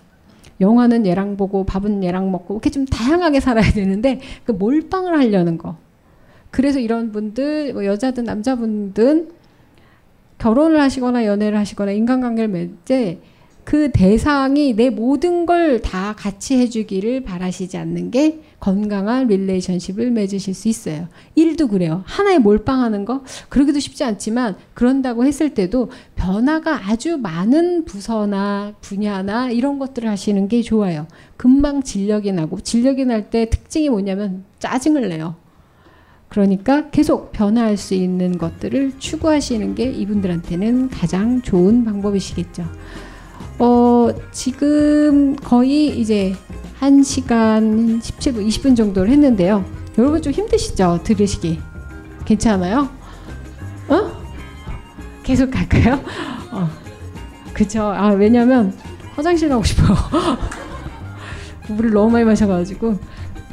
H: 영화는 얘랑 보고 밥은 얘랑 먹고 이렇게 좀 다양하게 살아야 되는데 그 몰빵을 하려는 거. 그래서 이런 분들 뭐 여자든 남자분든 결혼을 하시거나 연애를 하시거나 인간관계를 맺을 그 대상이 내 모든 걸 다 같이 해주기를 바라시지 않는 게 건강한 relationship을 맺으실 수 있어요. 일도 그래요. 하나에 몰빵하는 거 그러기도 쉽지 않지만 그런다고 했을 때도 변화가 아주 많은 부서나 분야나 이런 것들을 하시는 게 좋아요. 금방 진력이 나고 진력이 날 때 특징이 뭐냐면 짜증을 내요. 그러니까 계속 변화할 수 있는 것들을 추구하시는 게 이분들한테는 가장 좋은 방법이시겠죠. 어, 지금 거의 이제 1시간 17분, 20분 정도를 했는데요. 여러분 좀 힘드시죠? 들으시기. 괜찮아요? 어? 계속 갈까요? 어. 그쵸. 아, 왜냐면 화장실 가고 싶어요. 물을 너무 많이 마셔가지고.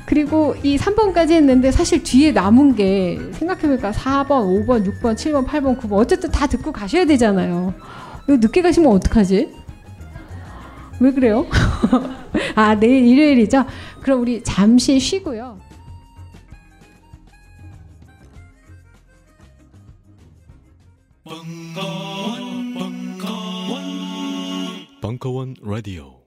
H: 그리고 이 3번까지 했는데 사실 뒤에 남은 게 생각해보니까 4번, 5번, 6번, 7번, 8번, 9번 어쨌든 다 듣고 가셔야 되잖아요. 이거 늦게 가시면 어떡하지? 왜 그래요? 아, 내일 일요일이죠? 그럼 우리 잠시 쉬고요.
A: 벙커원, 벙커원, 벙커원 라디오.